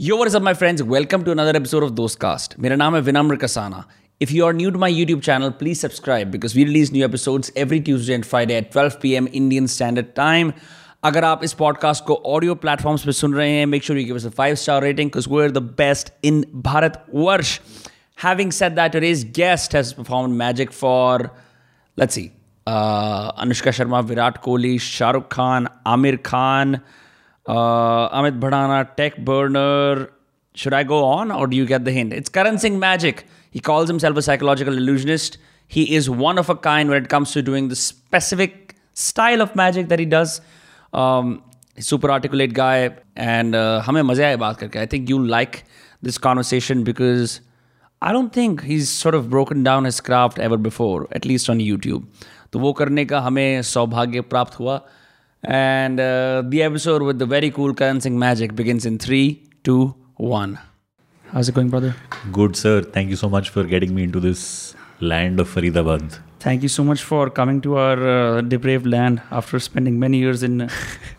Yo, what is up, my friends? Welcome to another episode of Dostcast. मेरा नाम है विनम्र Kasana. If you are new to my YouTube channel, please subscribe because we release new episodes every Tuesday and Friday at 12 p.m. Indian Standard Time. अगर आप इस podcast को audio platforms पे सुन रहे हैं make sure you give us a five star rating because we are the best in Bharat वर्ष Having said that, today's guest has performed magic for, let's see, uh, Anushka Sharma, Virat Kohli, Shah Rukh Khan, Amir Khan, uh, Amit Bhadana, Tech Burner. Should I go on or do you get the hint? It's Karan Singh Magic. He calls himself a psychological illusionist. He is one of a kind when it comes to doing the specific style of magic that he does. Um, he's super articulate guy and uh, हमें मज़े आए बात करके. I think you like this conversation because I don't think he's sort of broken down his craft ever before, at least on YouTube. तो वो करने का हमें सौभाग्य प्राप्त हुआ. And uh, the episode with the very cool Karan Singh Magic begins in three, two, one. How's it going, brother? Good, sir. Thank you so much for getting me into this land of Faridabad. Thank you so much for coming to our uh, depraved land after spending many years in uh,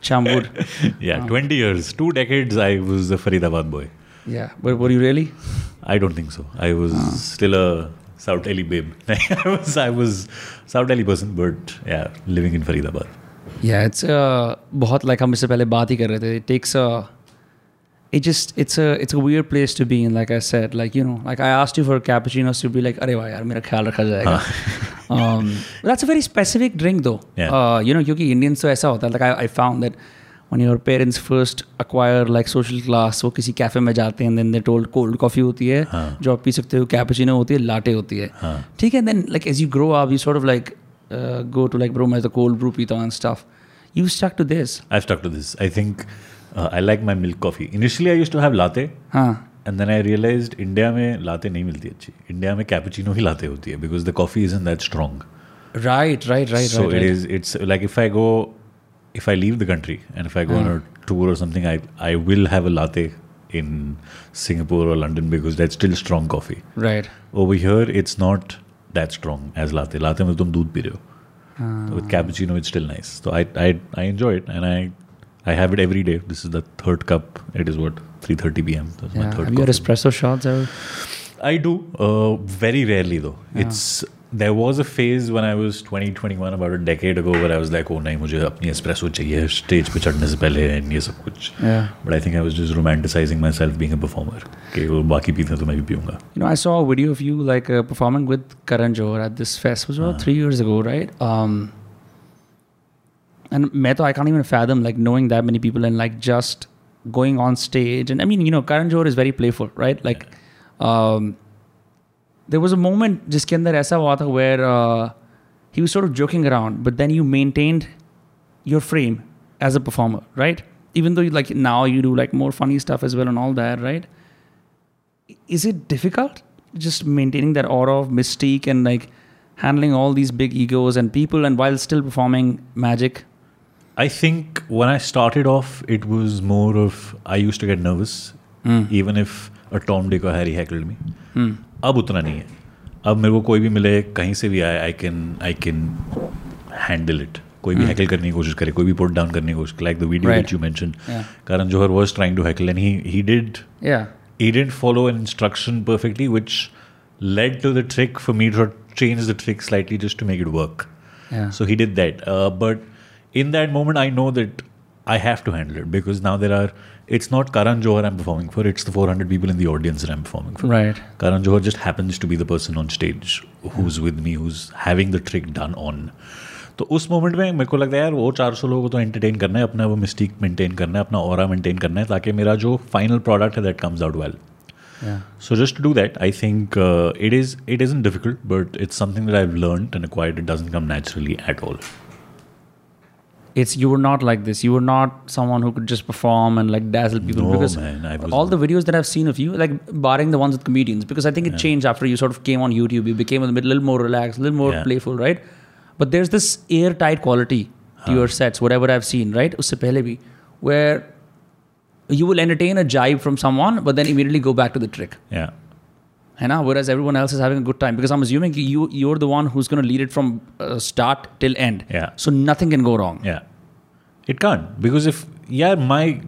Charmwood. Yeah, 20 years, two decades, I was a Faridabad boy. yeah, but were you really? I don't think so. I was still a South Delhi babe. I was, I was South Delhi person, but yeah, living in Faridabad. Yeah, it's uh, बहुत like हम इससे पहले बात ही कर रहे थे. It takes a it just it's a it's a weird place to be in like i said like you know like i asked you for cappuccinos you'd be like अरे वाह यार मेरा ख्याल रखा जाएगा um, but that's a very specific drink though Yeah. uh, you know क्योंकि Indians तो ऐसा होता है like I, I found that when your parents first acquire like social class वो किसी कैफे में जाते हैं then they told cold coffee होती है जो आप पी सकते हो cappuccino होती है latte होती है ठीक है then like as you grow up you sort of like uh, go to like bro मैं तो cold brew पीता हूँ and stuff you stuck to this I've stuck to this. I think uh, I like my milk coffee. Initially, I used to have latte. हाँ And then I realized India में लाते नहीं मिलती अच्छी India में cappuccino ही लाते होती है because the coffee is in that strong Right, right, right, so right. it right. is it's like if i go if i leave the country and if i go on a tour or something i i will have a latte in singapore or london because that's still strong coffee Right. over here it's not that strong as latte latte में तुम दूध P रहे हो so with cappuccino it's still nice so i i i enjoy it and i i have it every day this is the third cup it is what 3:30 p.m that's my Yeah. third Have you had coffee. espresso shots ever? I do. Uh, very rarely though. It's there was a phase when I was 20, 21, about a decade ago, where I was like, oh, nahi, mujhe apni espresso stage pe chadne se pehle and ye sab kuch. Yeah. But I think I was just romanticizing myself being a performer. Okay, baki peena to main bhi. You know, I saw a video of you like uh, performing with Karan Johar at this fest, which was about uh-huh. three years ago, right? Um, and Meto, I can't even fathom like knowing that many people and like just going on stage. And I mean, you know, Karan Johar is very playful, right? Like, yeah. um, there was a moment जिसके अंदर ऐसा हुआ था where uh, he was sort of joking around, but then you maintained your frame as a performer, right? Even though you, like now you do like more funny stuff as well and all that, right? Is it difficult just maintaining that aura of mystique and like handling all these big egos and people and while still performing magic? I think when I started off, it was more of I used to get nervous, even if a Tom, Dick, or Harry heckled me. अब उतना नहीं है। अब मेरे को कोई भी मिले कहीं से भी आए I can I can handle it कोई भी hmm. हैकल करने की कोशिश करे कोई भी पुट डाउन करने की कोशिश like the video you mention Karan Johar was trying to heckle and he did he did follow an instruction perfectly which led to the trick for me to change the trick slightly just to make it work so he did that but in that moment I know that I have to handle it because now there are It's not Karan Johar I'm performing for. It's the 400 people in the audience that I'm performing for. Right. Karan Johar just happens to be the person on stage who's with me, who's having the trick done on. तो उस moment में मेरे को लगता है यार वो 400 लोगों को तो एंटरटेन करना है अपना वो मिस्टेक मेंटेन करना है अपना और मेंटेन करना है ताकि मेरा जो फाइनल प्रोडक्ट है that comes out well Yeah. So just to do that, I think uh, it is it isn't difficult, but it's something that I've learned and acquired. It doesn't come naturally at all. it's you were not like this. You were not someone who could just perform and like dazzle people. No, because man, all the videos that I've seen of you, like barring the ones with comedians, because I think it yeah. changed after you sort of came on YouTube. You became a little more relaxed, a little more yeah. playful, right? But there's this airtight quality to huh. your sets, whatever I've seen, right? Usse pehle bhi, where you will entertain a jibe from someone, but then immediately go back to the trick. Yeah. है ना? Whereas everyone else is good time because I am assuming you you the one who is lead it from start till end so nothing can go wrong it can because if यार my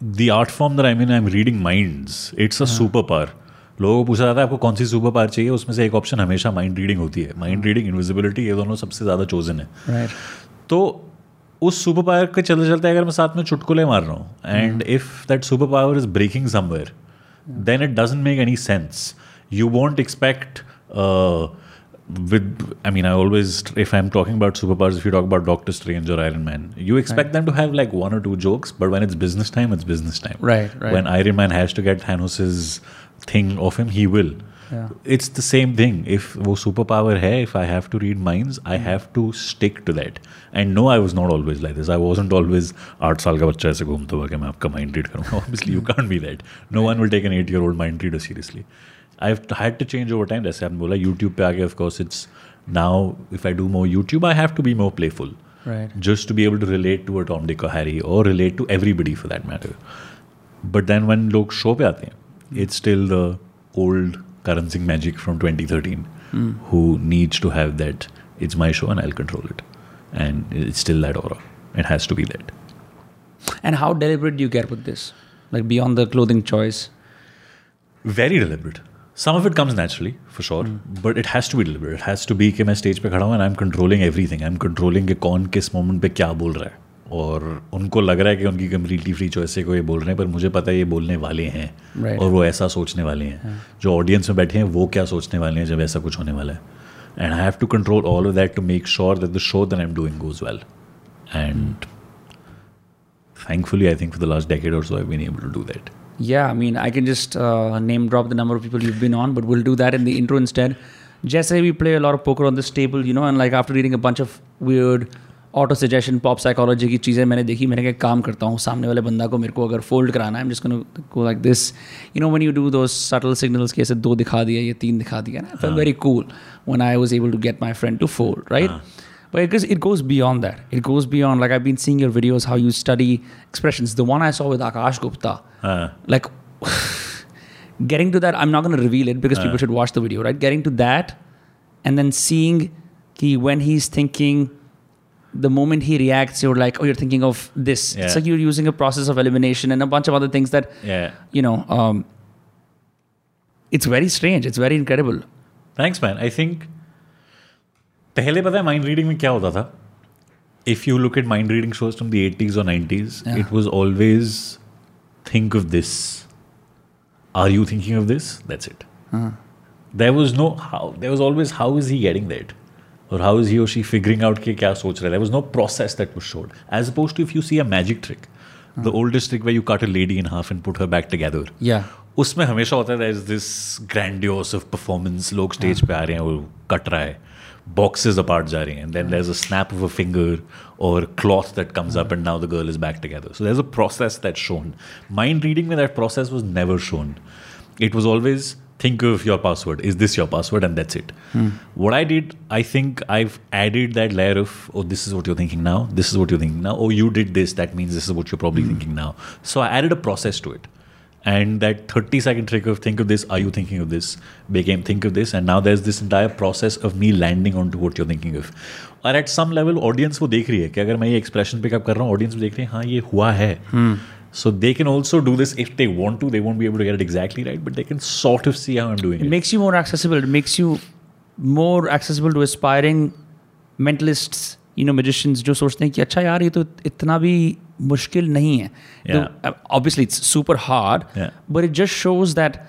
the art form there I mean I am reading minds it's a super power लोगों को पूछा जाता है आपको कौन सी super power चाहिए? उसमें से एक ऑप्शन हमेशा माइंड रीडिंग होती है. माइंड रीडिंग इनविजिबिलिटी ये दोनों सबसे ज़्यादा चोजन है. Right. तो उस सुपर पावर के चलते चलते अगर मैं साथ में चुटकुले मार रहा हूँ and if that super power is breaking somewhere then it doesn't make any sense. You won't expect. Uh, with i mean i always if i'm talking about superpowers if you talk about doctor strange or iron man you expect right. them to have like one or two jokes but when it's business time it's business time right, right when iron man has to get thanos's thing off him he will Yeah. it's the same thing if वो superpower है if I have to read minds I have to stick to that and no I was not always like this I wasn't always आठ साल का बच्चा ऐसे घूमता हुआ कि मैं आपका mind read करूँगा obviously you can't be that no one will take an eight year old mind reader seriously I've had to change over time जैसे आपने बोला YouTube पे आके of course it's now if I do more YouTube I have to be more playful Right. just to be able to relate to a Tom Dick or Harry or relate to everybody for that matter but then when लोग show पे आते हैं it's still the old Karan Singh magic from 2013 who needs to have that it's my show and I'll control it and it's still that aura it has to be that And how deliberate do you get with this? Like beyond the clothing choice? very deliberate some of it comes naturally for sure but it has to be deliberate it has to be कि मैं stage पे खड़ा हूँ and I'm controlling everything I'm controlling कि कौन किस moment पे क्या बोल रहा है और उनको लग रहा है कि उनकी कम्प्लीटली फ्री चॉइस है कोई बोल रहे हैं पर मुझे पता है ये बोलने वाले हैं right. और वो ऐसा सोचने वाले हैं। yeah. जो ऑडियंस में बैठे हैं वो क्या सोचने वाले हैं जब ऐसा कुछ होने वाला है? And I have to control all of that to make sure that the show that I am doing goes well and thankfully I think for the last decade or so I been able to do that yeah I mean I can just name drop the number of people you been on but will do that in the intro instead जैसे we play a lot of poker on this table you know and like after reading a bunch of weird auto suggestion, pop psychology की चीज़ें मैंने देखी मैंने कहा एक काम करता हूँ सामने वाले बंदा को मेरे को अगर फोल्ड कराना है I'm just gonna go like this you know when you do those subtle ऐसे दो दिखा दिया ये तीन दिखा दिया ना felt very cool when I was able to get my friend to fold but it goes, it goes beyond that it goes beyond like I've been seeing your videos how you study expressions the one I saw with Akash Gupta uh, like getting to that i'm not going to reveal it because uh. people should watch the video right getting to that and then seeing he when he's thinking the moment he reacts you're like oh you're thinking of this Yeah. it's like you're using a process of elimination and a bunch of other things that yeah you know um, it's very strange it's very incredible thanks man I think पहले पता है mind reading में क्या होता था if you look at mind reading shows from the eighties or nineties Yeah. It was always think of this are you thinking of this that's it there was no how there was always how is he getting that और how is ही और she figuring out कि क्या सोच रहा है देर was no process that was showed as oppose to if you C a magic trick the oldest trick way you cut a lady in half and put her back together yeah उसमें हमेशा होता है is this grandiose of performance लोग stage पे आ रहे हैं वो cut रहा है बॉक्सेस अपार्ट जा रही हैं then there is a snap of a finger और cloth that comes up and now the girl is back together so there is a process that shown mind reading में that process was never shown it was always think of your password is this your password and that's it what i did i think i've added that layer of oh this is what you're thinking now this is what you're thinking now oh you did this that means this is what you're probably thinking now so i added a process to it and that 30 second trick of think of this are you thinking of this became think of this and now there's this entire process of me landing onto what you're thinking of और at some level audience वो देख रही है कि अगर मैं ये expression pickup कर रहा हूँ ऑडियंस देख रही है हाँ ये हुआ है so they can also do this if they want to they want B able to get it exactly right but they can sort of see how I am doing it makes you more accessible it makes you more accessible to aspiring mentalists you know magicians जो सोचते हैं कि अच्छा यार ये तो इतना भी मुश्किल नहीं है Yeah. तो, uh, obviously it's super hard Yeah. but it just shows that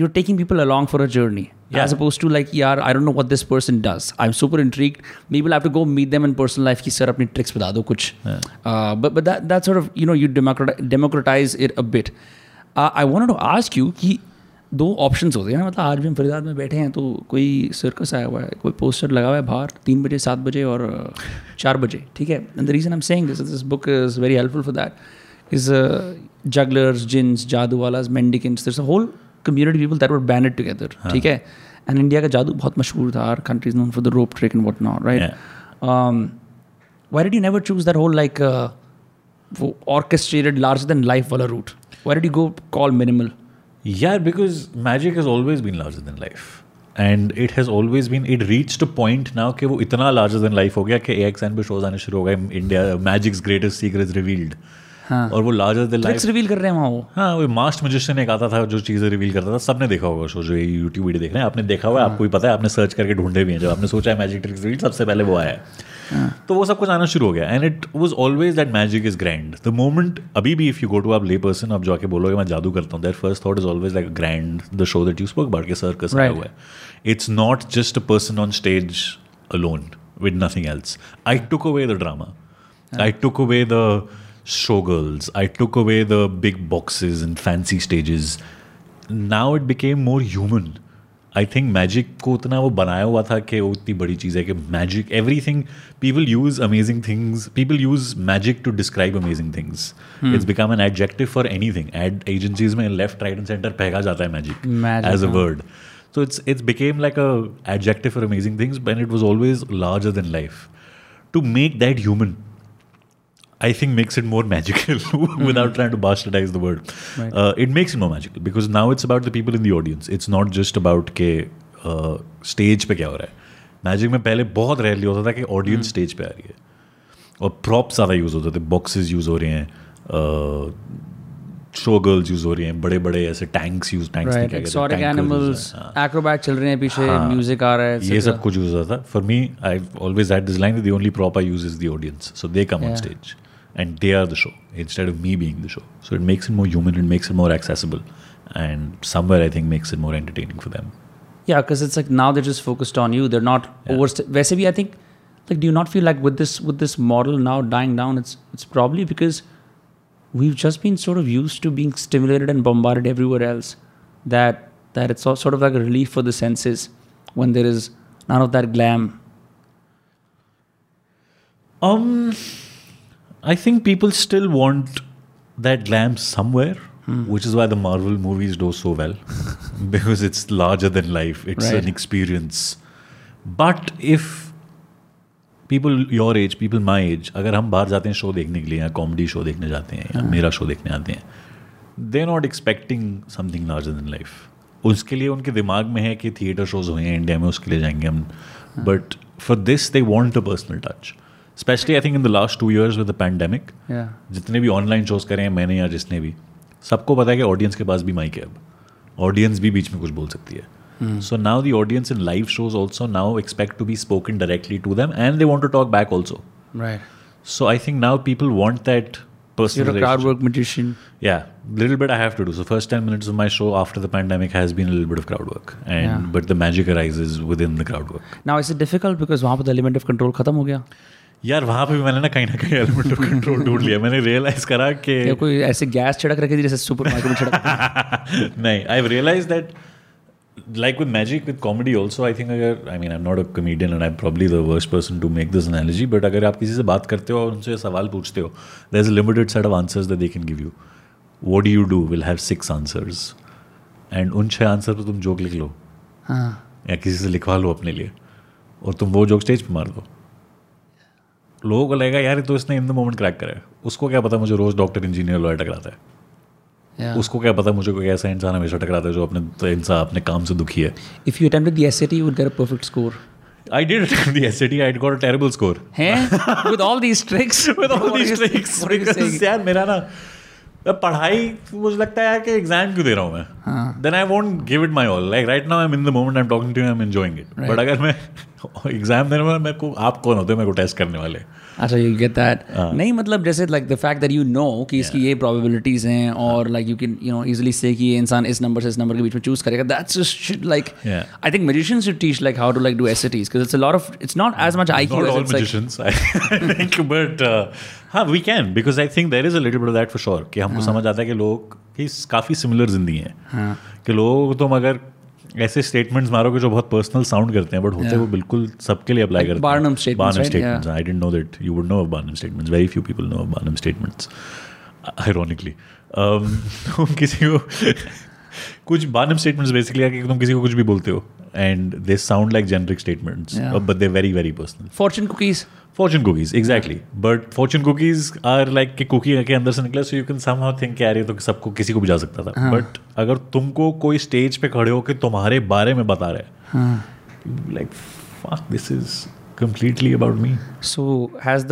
you're taking people along for a journey yeah. as opposed to like यार I don't know what this person does I am super intrigued may will have to go meet them in personal life की sir अपनी tricks बता दो कुछ but that that that sort of you know democratize democratize it bit. Uh, bit I wanted to ask you ki दो options होते हैं ना मतलब आज भी हम फरीदाबाद में बैठे हैं तो कोई सर्कस आया हुआ है कोई पोस्टर लगा हुआ है बाहर तीन बजे सात बजे और uh, चार बजे ठीक है? The reason I'm saying this this book is very helpful for that is jugglers jeans जादू वालाज mendicants whole community people that were banded together ठीक है? एंड इंडिया का जादू बहुत मशहूर था our country's known for the rope trick and what not right why did you never choose that whole like वो orchestrated large then life वाला route why did you go call minimal यार because magic has always been larger than life and it has always been it reach to point now कि वो इतना larger than life हो गया कि x and shows आने शुरू हो गए India magic's greatest secrets revealed हाँ। और वो लार्जर द लाइफ रिवील कर रहे हैं वहाँ वो। हाँ वो मास्ट मजिशियन एक आता था जो चीज़ें रिवील करता था सबने देखा होगा शो जो ये यूट्यूब वीडियो देख रहे हैं। आपने देखा हुआ है आपको भी पता है आपने सर्च करके ढूंढे भी हैं। जब आपने सोचा है मैजिक ट्रिक्स रिवील सबसे पहले वो आया है। तो वो सब कुछ आना शुरू हो गया। And it was always that magic is grand the moment अभी भी इफ़ यू गो टू आप ले पर्सन आप जाके बोलोगे मैं जादू करता हूँ that first thought is always like grand the show that you spoke about के सर्कस आया Right. हुआ है। It's not just a person on stage alone with nothing else. I took away the drama. I took away the showgirls. I took away the big boxes and fancy stages. Now it became more human. I think magic को उतना वो बनाया हुआ था कि वो इतनी बड़ी चीज़ है कि magic every thing people use amazing things people use magic to describe amazing things it's become an adjective for any thing ad agencies में लेफ्ट राइट एंड सेंटर फेंका जाता है मैजिक Magic, एज अ हाँ. word. So it's it's became like a adjective for amazing things, but it was always larger than life. To make that human, I think makes it more magical without trying to bastardize the word. Right. Uh, it makes it more magical because now it's about the people in the audience. It's not just about के uh, stage पे क्या हो रहा है. Magic में पहले बहुत rarely होता था कि ऑडियंस स्टेज पे आ रही है और प्रॉप्स ज़्यादा यूज़ होते थे बॉक्सेस यूज़ हो रहे हैं शो गर्ल्स यूज़ हो रही हैं बड़े बड़े ऐसे tanks use tanks right exotic animals acrobat चल रहे हैं पीछे. म्यूज़िक आ रहा है ये. सब कुछ यूज़ होता था for me I always had this line the only prop I use is the audience so they come on. Stage and they are the show instead of me being the show. So it makes it more human, it makes it more accessible, and somewhere I think makes it more entertaining for them. Yeah, because it's like now they're just focused on you. They're not yeah. over. I think, like, do you not feel like with this with this model now dying down? It's it's probably because we've just been sort of used to being stimulated and bombarded everywhere else. That that it's all sort of like a relief for the senses when there is none of that glam. Um I think people still want that glam somewhere, hmm. which is why the Marvel movies do so well because it's larger than life. It's Right. an experience. But if people your age, people my age, अगर हम बाहर जाते हैं show देखने के लिए या comedy show देखने जाते हैं या मेरा शो देखने आते हैं they not expecting something larger than life उसके लिए उनके दिमाग में है कि थिएटर शोज़ हुए हैं इंडिया में उसके लिए जाएँगे हम but for this they want a personal touch specially I think in the last two years with the pandemic जितने भी ऑनलाइन शोज़ करें हैं मैंने या जिसने भी सबको पता है कि ऑडियंस के पास भी माइक है अब। ऑडियंस भी बीच में कुछ बोल सकती है। So now the audience in live shows also now expect to be spoken directly to them and they want to talk back also so I think now people want that it work now is difficult because वहाँ पर limit of control खत्म हो गया? यार वहाँ पे भी मैंने ना कहीं ना कहीं एलिमेंट ऑफ़ कंट्रोल ढूंढ लिया। मैंने रियलाइज़ करा कि कोई ऐसे गैस छिड़क रखे थी जैसे सुपर मार्केट में छिड़क नहीं I realise that like with magic with comedy also I think अगर I mean I not a comedian and I probably the worst person to make this analogy but अगर आप किसी से बात करते हो और उनसे सवाल पूछते हो the is limited set of answers they can give you what do you do will have six answers and उन छः आंसर पर तुम जोक लिख लो। हाँ। या किसी से लिखवा लो अपने लिए। और तुम वो जोक स्टेज पर मार दो। लोगों को लगेगा यार तो इसने इन द मोमेंट क्रैक करा है उसको क्या पता मुझे रोज डॉक्टर इंजीनियर लॉयर टकराता है yeah. उसको क्या पता मुझे कोई ऐसा इंसान हमेशा टकराता है जो अपने तो इंसान अपने काम से दुखी है If you attempted the SAT, you would get a perfect score. I did attempt the SAT. I got a terrible score. Hey, with all these tricks, With all these tricks, because? यार मेरा ना पढ़ाई मुझे लगता है यार कि exam क्यों दे रहा हूँ मैं then I won't give it my all like right now I am in the moment I am talking to I am enjoying it. But अगर मैं एग्ज़ाम देने वाला मेरे को आप कौन होते हो? मेरे को टेस्ट करने वाले। अच्छा यू गेट दैट नहीं मतलब जैसे like the fact that you know कि yeah. इसकी ये प्रोबेबिलिटीज हैं हाँ। और like you can you know easily से कि ये इंसान इस नंबर से इस नंबर के बीच में चूज़ करेगा। That's like I think musicians should teach like how to like do SATs because it's a lot of it's not as much IQ as it's like but हाँ we can because I think there is a little bit that for sure कि हमको समझ आता है कि लोग की काफ़ी सिमिलर ज़िंदगी है। कि लोग तो मगर ऐसे स्टेटमेंट्स मारोगे जो बहुत पर्सनल साउंड करते हैं बट होते हैं वो बिल्कुल सबके लिए अप्लाई करते हैं। Barnum statements I don't know that you would know of Barnum statements very few people know of Barnum statements ironically किसी को कुछ बार्नम स्टेटमेंट्स बेसिकली आके तुम किसी को कुछ भी बोलते हो and they sound like generic statements but they very very personal fortune cookies fortune cookies exactly but fortune cookies are like कि कुकी के अंदर से निकले so you can somehow think यार ये तो सबको किसी को भी जा सकता था। बट हाँ. अगर तुमको कोई स्टेज पे खड़े हो कि तुम्हारे बारे में बता रहे like fuck this is completely about me so has the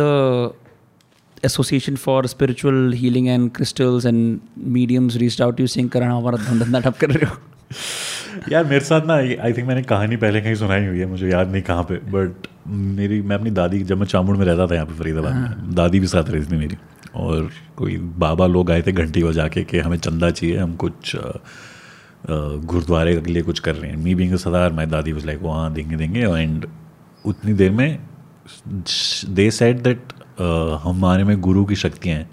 association for spiritual healing and crystals and mediums reach out you Singh करना हमारा धंधा ठप कर रहे हो? यार मेरे साथ ना आई थिंक मैंने कहानी पहले कहीं सुनाई हुई है मुझे याद नहीं कहाँ पे बट मेरी मैं अपनी दादी जब मैं चामुड़ में रहता था यहाँ पे फरीदाबाद में दादी भी साथ रहती थी मेरी और कोई बाबा लोग आए थे घंटी बजा के कि हमें चंदा चाहिए हम कुछ गुरुद्वारे के लिए कुछ कर रहे हैं। मी बिंग सदार माई दादी वॉज़ लाइक वहाँ देंगे देंगे एंड उतनी देर में दे सेड दैट हमारे में गुरु की शक्तियाँ हैं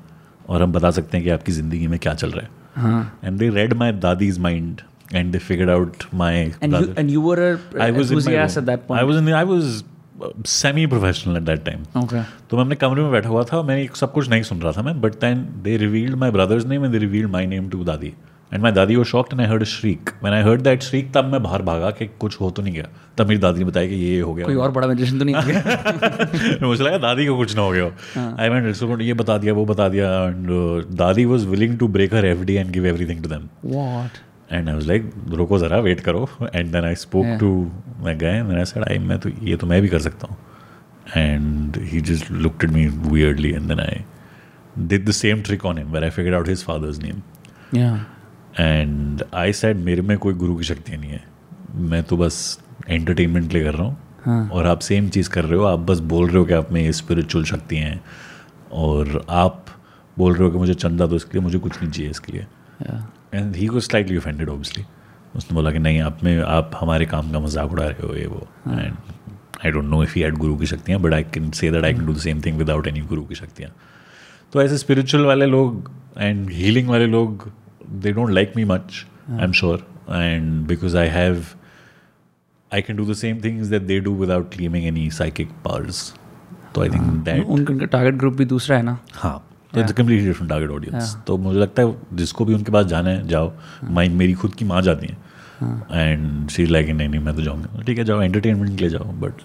और हम बता सकते हैं कि आपकी ज़िंदगी में क्या चल रहा है। And they read my dadi is mind and they figured out my and brother. you and you were a I was enthusiast at that point? I was in the, I was semi professional at that time okay. तो मैं अपने कमरे में बैठा हुआ था मैंने सब कुछ नहीं सुन रहा था मैं but then they revealed my brother's name and they revealed my name to dadi. And my dadi वो shocked and I heard shriek man I heard that shriek तब मैं बाहर भागा कि कुछ हो तो नहीं गया। तब मेरी दादी ने बताया कि ये हो गया। कोई और बड़ा मैजिशियन तो नहीं गया? मुझे लगा दादी को कुछ ना हो गया आई मैंने रिसोर्ट ये बता दिया वो बता दिया. And dadi was willing to break her F D and give everything to them what? And I was like रुको ज़रा वेट करो. And then I spoke. To मैं गए मैंने सेड आई मैं तो ये तो मैं भी कर सकता हूँ. And he just looked at me weirdly and then I did the same trick on him where I figured out his father's name yeah. And I said मेरे में कोई गुरु की शक्ति नहीं है। मैं तो बस एंटरटेनमेंट लिए कर रहा हूँ। हाँ. और आप सेम चीज़ कर रहे हो। आप बस बोल रहे हो कि आप में स्पिरिचुअल शक्ति हैं। और आप बोल रहे हो कि मुझे चंदा दो इसके लिए मुझे कुछ नहीं चाहिए इसके लिए। एंड ही को स्लाइटली ऑफेंडेड ऑब्वियसली उसने बोला कि नहीं आप में आप हमारे काम का मज़ाक उड़ा रहे हो ये वो। And I don't know if he had गुरु की शक्तियाँ but I can say that I can do the same thing without any गुरु की शक्तियाँ। तो ऐसे स्पिरिचुअल वाले लोग एंड हीलिंग वाले लोग they don't like me much I am sure and because I have I can do the same things that they do without claiming any psychic powers तो I think that उनका target group भी दूसरा है ना? हाँ। तो it's completely different target audience तो मुझे लगता है जिसको भी उनके पास जाना है जाओ। माई मेरी खुद की माँ जाती है। एंड शी लाइक नहीं नहीं मैं तो जाऊँगा। ठीक है जाओ एंटरटेनमेंट के लिए जाओ बट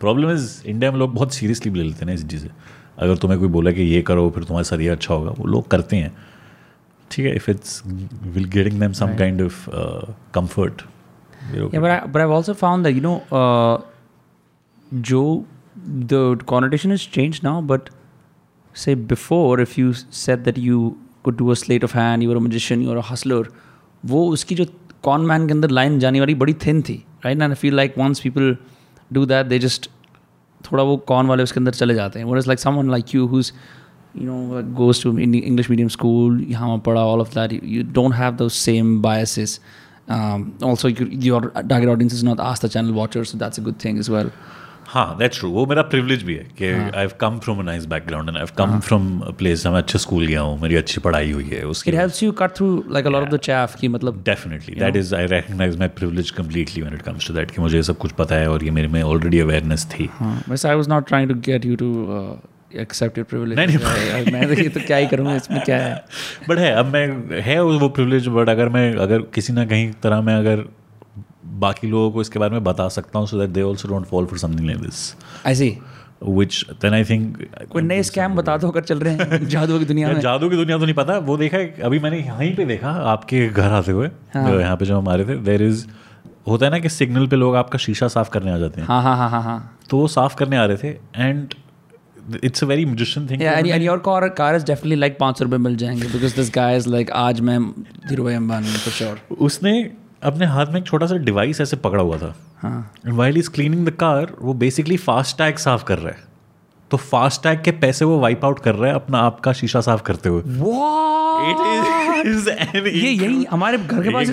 प्रॉब्लम इज़ इंडिया में लोग बहुत सीरियसली ले लेते हैं ना इस चीज़ें अगर तुम्हें कोई बोला कि ये करो फिर तुम्हारे साथ ये अच्छा होगा वो लोग करते हैं। ठीक है if it's will getting them some kind of I, but I've also found that you know, uh, Joe, the connotation has changed now. But say before, if you said that you could do a sleight of hand, you were a magician, you were a hustler, वो उसकी जो cone man के अंदर line जाने वाली बड़ी thin थी right and I feel like once people do that they just थोड़ा वो कॉन वाले उसके अंदर चले जाते हैं is like someone like you whose you know goes to English medium school पढ़ा all of that you, you don't have those same biases um, also you, your target audience is not ask the channel watchers so that's a good thing as well हाँ that's true वो मेरा privilege भी है कि I have come from a nice background and I have come from a place मैं अच्छे school गया हूँ मेरी अच्छी पढ़ाई हुई है उसकी it helps you cut through like a lot of the chaff की मतलब definitely that is I recognize my privilege completely when it comes to that कि मुझे ये सब कुछ पता है और ये मेरे में ऑलरेडी अवेयरनेस थी। हाँ वैसे I was not trying to get you to your privilege. नहीं, नहीं। मैं तो ये तो क्या ही करूँगा इसमें क्या है? बट है अब मैं है वो प्रिविलेज बट अगर मैं अगर किसी ना कहीं तरह मैं अगर बाकी लोगों को इसके बारे में बता सकता हूँ so that they also don't fall for something like this I see. Which then I think कोई नए स्कैम बता दो अगर चल रहे हैं जादू की दुनिया में। जादू की दुनिया तो नहीं पता। वो देखा है अभी मैंने यहीं पे देखा आपके घर आते हुए हाँ। यहाँ पे जो हमारे थे देर इज़ होता है ना कि सिग्नल पे लोग आपका शीशा साफ़ करने आ जाते हैं। हाँ हाँ हाँ हाँ हाँ। तो वो साफ़ करने आ रहे थे and it's a very musician thing and your car car is definitely like पाँच सौ रुपये मिल जाएँगे because this guy is like आज मैं धीरू भाई अंबानी for sure. उसने अपने हाथ में एक छोटा सा डिवाइस ऐसे पकड़ा हुआ था। हाँ। And while is cleaning the car वो बेसिकली फास्ट टैग साफ़ कर रहा है। तो फास्ट टैग के पैसे वो वाइप आउट कर रहा है अपना आपका शीशा साफ़ करते हुए। ये यही हमारे घर के पास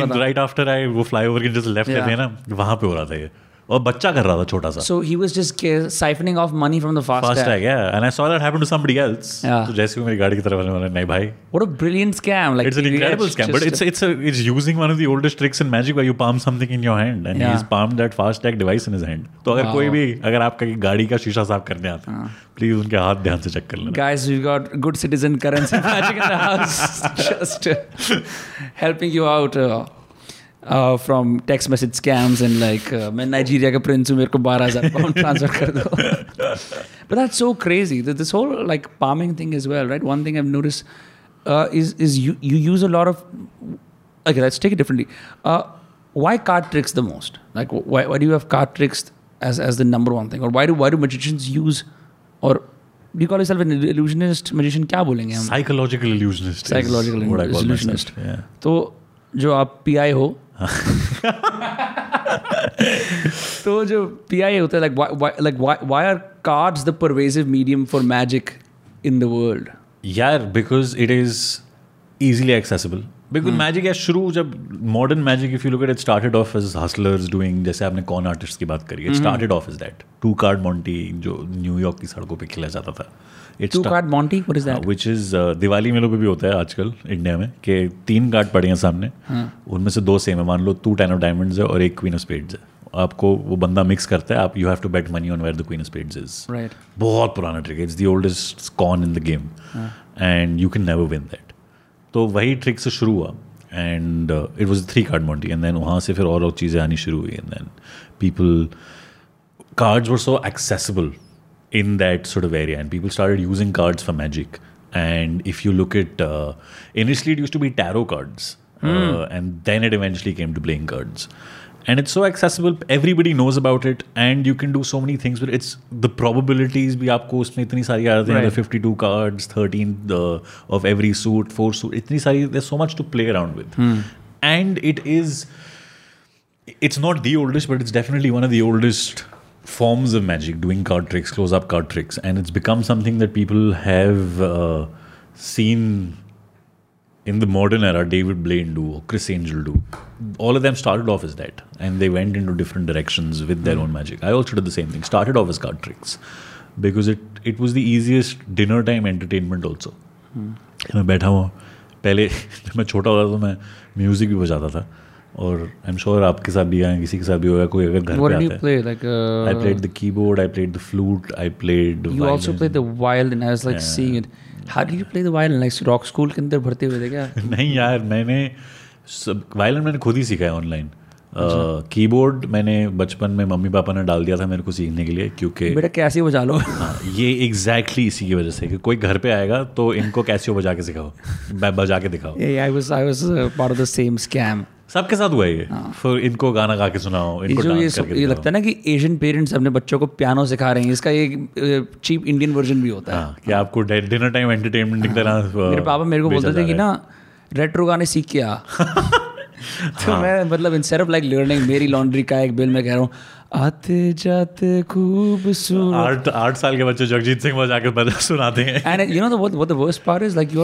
हो राइट आफ्टर आई वो फ्लाईओवर के जस्ट लेफ़्ट ना वहाँ पे हो रहा था ये। और बच्चा कर रहा था छोटा सा। So he was just siphoning off money from the fast fast tag या and I saw that happened to somebody else तो जैसे ही मेरी गाड़ी की तरफ़ वाले नहीं भाई। What a brilliant scam like it's an incredible scam but it's it's it's using one of the oldest tricks in magic where you palm something in your hand and he is palm that fast tag device in his hand तो अगर कोई भी अगर आपका की गाड़ी का शीशा साफ़ करने आता है प्लीज़ उनके हाथ ध्यान से चेक कर लेना। Guys we got good citizen currency magic in the house just helping you out uh, from text message scams and like uh, मैं नाइजीरिया का प्रिंस हूँ मेरे को बारह हजार पाउंड ट्रांसफर कर दो but that's so crazy that this whole like palming thing as well right one thing I've noticed uh, is is you you use a lot of okay let's take it differently uh, why card tricks the most like why, why do you have card tricks as as the number one thing or why do why do magicians use or you call yourself an illusionist magician क्या बोलेंगे हम Psychological illusionist. is Psychological what I call illusionist. myself, Yeah. तो जो आप P I हो तो जो P I होता है like why are cards the pervasive medium for magic in the world यार because it is easily accessible because magic या शुरू जब modern magic if you look at it started off is hustlers doing जैसे आपने con artist की बात करी है started off is that two card monte जो न्यूयॉर्क की सड़कों पर खेला जाता था. It two card monte what is that which is Diwali मेलों पे भी होता है आजकल इंडिया में कि तीन कार्ड पड़े हैं सामने। उनमें से दो सेम है। मान लो टू टेन ऑफ़ डायमंड्स है और एक क्वीन ऑफ़ स्पेड्स है। आपको वो बंदा मिक्स करता है आप you have to bet money on where the queen of spades is right बहुत पुराना ट्रिक है। It's the oldest con in the game and you can never win that तो वही ट्रिक से शुरू हुआ। And it was three card monte and then वहाँ से फिर और और चीज़ें आनी शुरू हुई। And then people cards were so accessible in that sort of area. And people started using cards for magic. And if you look at uh, initially it used to be tarot cards. Uh, and then it eventually came to playing cards. And it's so accessible. Everybody knows about it. And you can do so many things but it's the probabilities bhi aapko usme itni sari aa jati hain the 52 cards 13 the, of every suit four suit there's so much to play around with. And it is it's not the oldest, but it's definitely one of the oldest forms of magic, doing card tricks, close up card tricks, and it's become something that people have uh, seen in the modern era David Blaine do or Criss Angel do. All of them started off as that, and they went into different directions with their mm. own magic. I also did the same thing, started off as card tricks because it, it was the easiest dinner time entertainment also. Mm. मैं बैठा हुआ पहले जब मैं छोटा होता था तो मैं म्यूज़िक भी बजाता था और आई एम श्योर आपके साथ भी आया किसी के साथ भी होगा कोई अगर घर पे आता है। I played the keyboard I played the flute I played you also play the violin I was like seeing it how do you play the violin like rock school के अंदर भर्ती हुए थे क्या? नहीं यार मैंने सब वायलिन मैंने खुद ही सीखा है ऑनलाइन कीबोर्ड uh, मैंने बचपन में मम्मी पापा ने डाल दिया था मेरे को सीखने के लिए क्योंकि बेटा कैसे बजा लो? हाँ, ये एग्जैक्टली exactly इसी की वजह से कि कोई घर पे आएगा तो इनको कैसे बजा के सिखाओ? मैं बजा के दिखाओ I was I was part of the same scam सबके साथ हुआ ये। फिर इनको गाना गा के सुनाओ इनको जो ये सब- करके ये लगता है ना कि एशियन पेरेंट्स अपने बच्चों को पियानो सिखा रहे हैं इसका एक चीप इंडियन वर्जन भी होता है। हाँ कि आपको डिनर टाइम एंटरटेनमेंट की तरह हाँ। मेरे पापा मेरे को बोलते थे कि ना रेट्रो गाने सीख के आ। तो हाँ। मैं मतलब इंस्टेड ऑफ़ लाइक लर्निंग मेरी लॉन्ड्री का एक बिल मैं कह रहा हूँ आते जाते खूब है। आठ आठ साल के बच्चे जगजीत सिंह बजा के बजा सुनाते हैं। Know the, what what the worst part is? Like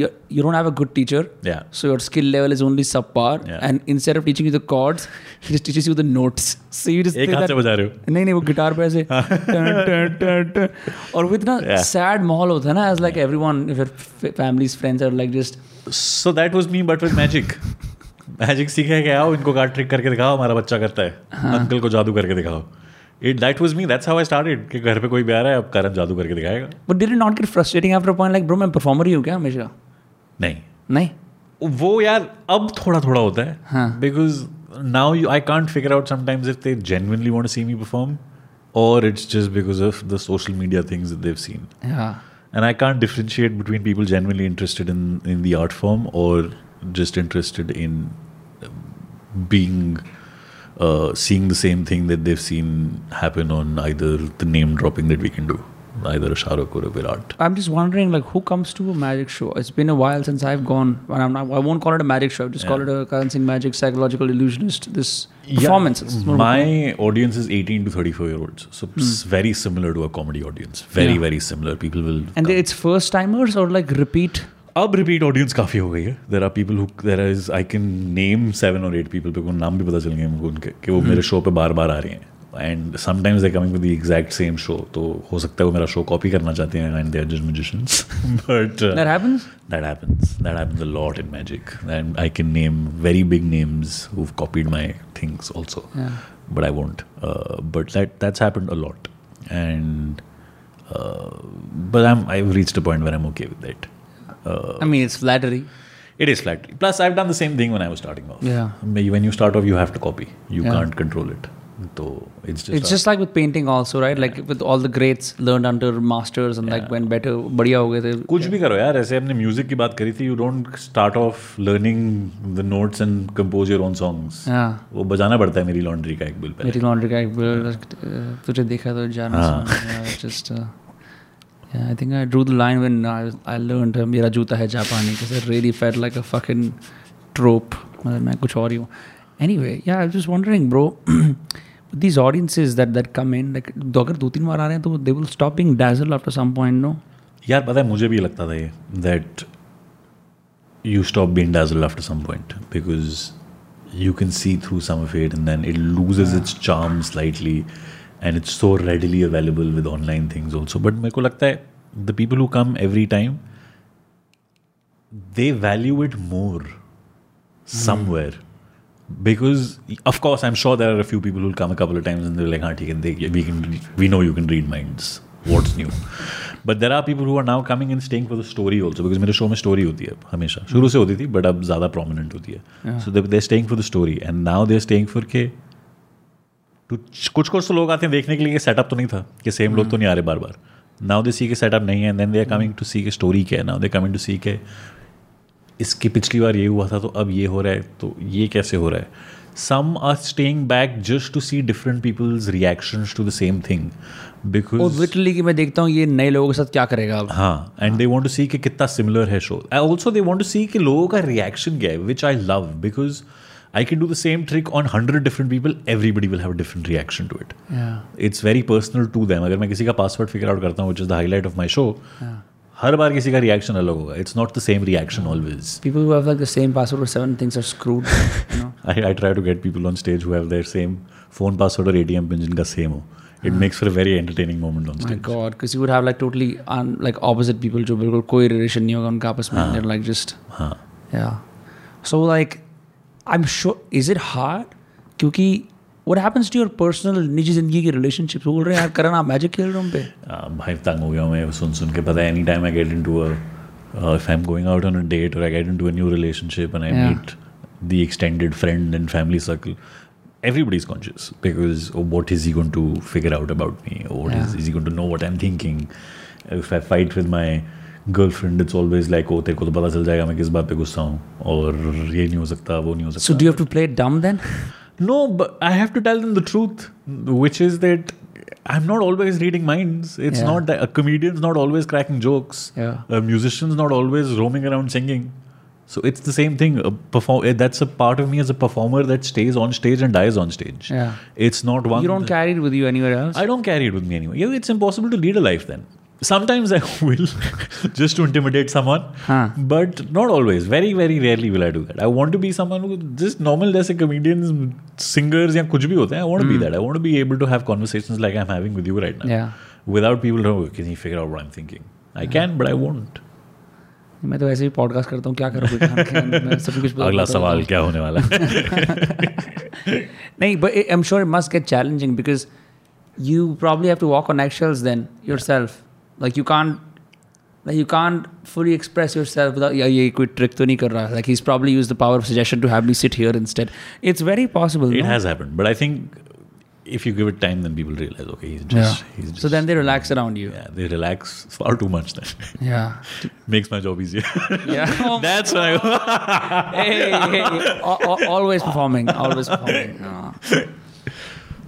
you're you you don't have a good teacher. Yeah. so your skill level is only subpar. Yeah. and instead of teaching you the chords he just teaches you the notes. So you just एक हाथ से बजा रहे हो। नहीं नहीं वो guitar पे ऐसे टन. और विद ना सैड माहौल होता है ना as like everyone if your families friends are like just so that was me but with magic magic सीखे के आओ इनको कार्ड ट्रिक करके दिखाओ हमारा बच्चा करता है। हाँ। अंकल को जादू करके दिखाओ। It that was me that's how I started कि घर पे कोई भी आ रहा है अब करन जादू करके दिखाएगा। But did it not get frustrating after point like bro मैं परफॉर्मर ही हूँ क्या हमेशा? नहीं नहीं वो यार अब थोड़ा थोड़ा होता है हाँ। Because now you I can't figure out sometimes if they genuinely want to C me perform और it's just because of the social media things that they've scene या and I can't differentiate between people genuinely interested in in the art form or just interested in um, being uh, seeing the same thing that they've seen happen on either the name dropping that we can do, either a Shahrukh or a Virat. I'm just wondering, like, who comes to a magic show? It's been a while since I've gone. And I'm not, I won't call it a magic show. I'll just call it a Karan Singh Magic Psychological Illusionist. This performance. It's more- My audience is 18 to 34 year olds, so it's very similar to a comedy audience. Very Yeah. very similar. People will. and they, it's first timers or like repeat. अब repeat audience काफ़ी हो गई है there are people who there is I can name seven और eight people पे को नाम भी पता चल गए मुझको उनके कि वो मेरे शो पे बार बार आ रहे हैं and sometimes they coming with the exact same show तो हो सकता है वो मेरा शो कॉपी करना चाहते हैं and they are just musicians but That happens? that happens that happens a lot in magic and i can name very big names who've copied my things also Yeah. but i won't uh, but that that's happened a lot and uh, but i'm i've reached a point where i'm okay with that uh, I mean, it's flattery. it is flat plus i've done the same thing when i was starting off Yeah. When you start off you have to copy you Yeah. can't control it so it's just It's just like with painting also, right? Like with all the greats learned under masters and like when better, बढ़िया हो गए थे. कुछ भी करो यार ऐसे हमने म्यूज़िक की बात करी थी you don't start off learning the notes and compose your own songs Yeah. वो बजाना पड़ता है मेरी लॉन्ड्री का एक बिल मेरी पहले लॉन्ड्री का एक uh, तुझे देखा तो जाना हाँ. Just Yeah, I think I drew the line when I, was, I learned uh, मेरा जूता है जापानी because it really felt like a fucking trope. मतलब मैं कुछ और ही हूँ. Anyway, yeah, I was just wondering, bro. This audience is that that come in like तो अगर दो तीन बार आ रहे हैं तो they will stopping dazzle after some point no यार पता है मुझे भी लगता था ये that you stop been dazzle after some point because you can see through some of it and then it loses its charm slightly and it's so readily available with online things also but मेरे को लगता है the people who come every time they value it more somewhere because of course I am sure there are few people will come couple times in like हाँ ठीक है देख we can we know you can read minds what's new but there are people who now coming in staying for the story also because मेरे show में story होती है हमेशा। शुरू से होती थी बट अब ज़्यादा प्रोमिनेंट होती है। So they are staying for the story and now they are staying for के टू कुछ कुछ तो लोग आते हैं देखने के लिए सेटअप तो नहीं था कि सेम लोग तो hmm. नहीं आ रहे बार बार नाउ दे सी के सेटअप नहीं है and then they are coming to see के स्टोरी के now they coming to see के इसकी पिछली बार ये हुआ था तो अब ये हो रहा है तो ये कैसे हो रहा है? Some are staying back just to see different people's reaction to the same thing because literally मैं देखता हूँ ये नए लोगों के साथ क्या करेगा हाँ and they want to see कितना सिमिलर है show I also they want to see लोगों का रिएक्शन क्या है which I love because I can do the same trick on hundred different people everybody will have different reaction to it it's very personal to them अगर मैं किसी का password figure out करता हूँ which is the highlight of my show हर बार किसी का reaction अलग होगा। It's not the same reaction always people who have like the same password और seven things are screwed you know I I try to get people on stage who have their same phone password और ATM pin जिनका same हो। It makes for a very entertaining moment on stage god cuz you would have like totally totally like opposite people जो बिल्कुल कोई relation नहीं होगा उनका आपस में देयर लाइक जस्ट हाँ। या so like I am sure is it hard क्योंकि what happens to your personal निजी ज़िंदगी की relationships? वो बोल रहे हैं यार करण आप magic खेल रहे हो पे. Uh, भाई तंग हो गया मैं सुन सुन के पता है any time I get into a if I'm going out on a date or I get into a new relationship and I Yeah. meet the extended friend and family circle everybody's conscious because oh, what is he going to figure out about me or what is, Yeah. is he going to know what I'm thinking if I fight with my girlfriend it's always like oh तेरे को तो पता चल जाएगा मैं किस बात पे गुस्सा हूँ और ये नहीं हो सकता वो नहीं हो सकता So do you have to play it dumb then? No, but I have to tell them the truth, which is that I'm not always reading minds. It's Yeah. not that a comedian's not always cracking jokes. Yeah. A musician's not always roaming around singing. So it's the same thing. A perform- eh, that's a part of me as a performer that stays on stage and dies on stage. Yeah. It's not one. You don't carry it with you anywhere else. I don't carry it with me anyway. Yeah, it's impossible to lead a life then Sometimes I will, just to intimidate someone, Huh. but not always. Very, very rarely will I do that. I want to be someone who just normal जैसे comedians, singers या कुछ भी होते हैं. I want to be that. I want to be able to have conversations like I'm having with you right now. Yeah. Without people knowing, can he figure out what I'm thinking? I can, but I won't. मैं तो वैसे ही podcast करता हूँ क्या करूँ कोई काम के अंदर, मैं सब कुछ बता- अगला बता- सवाल क्या होने वाला है? नहीं but I'm sure it must get challenging because you probably have to walk on eggshells then yourself like you can't like you can't fully express yourself without yeah yeah koi trick like he's probably used the power of suggestion to have me sit here instead it's very possible it no? has happened but i think if you give it time then people realize okay he's just, yeah. he's just so then they relax around you yeah they relax far too much then yeah makes my job easier yeah that's why hey, hey, hey. always performing always performing oh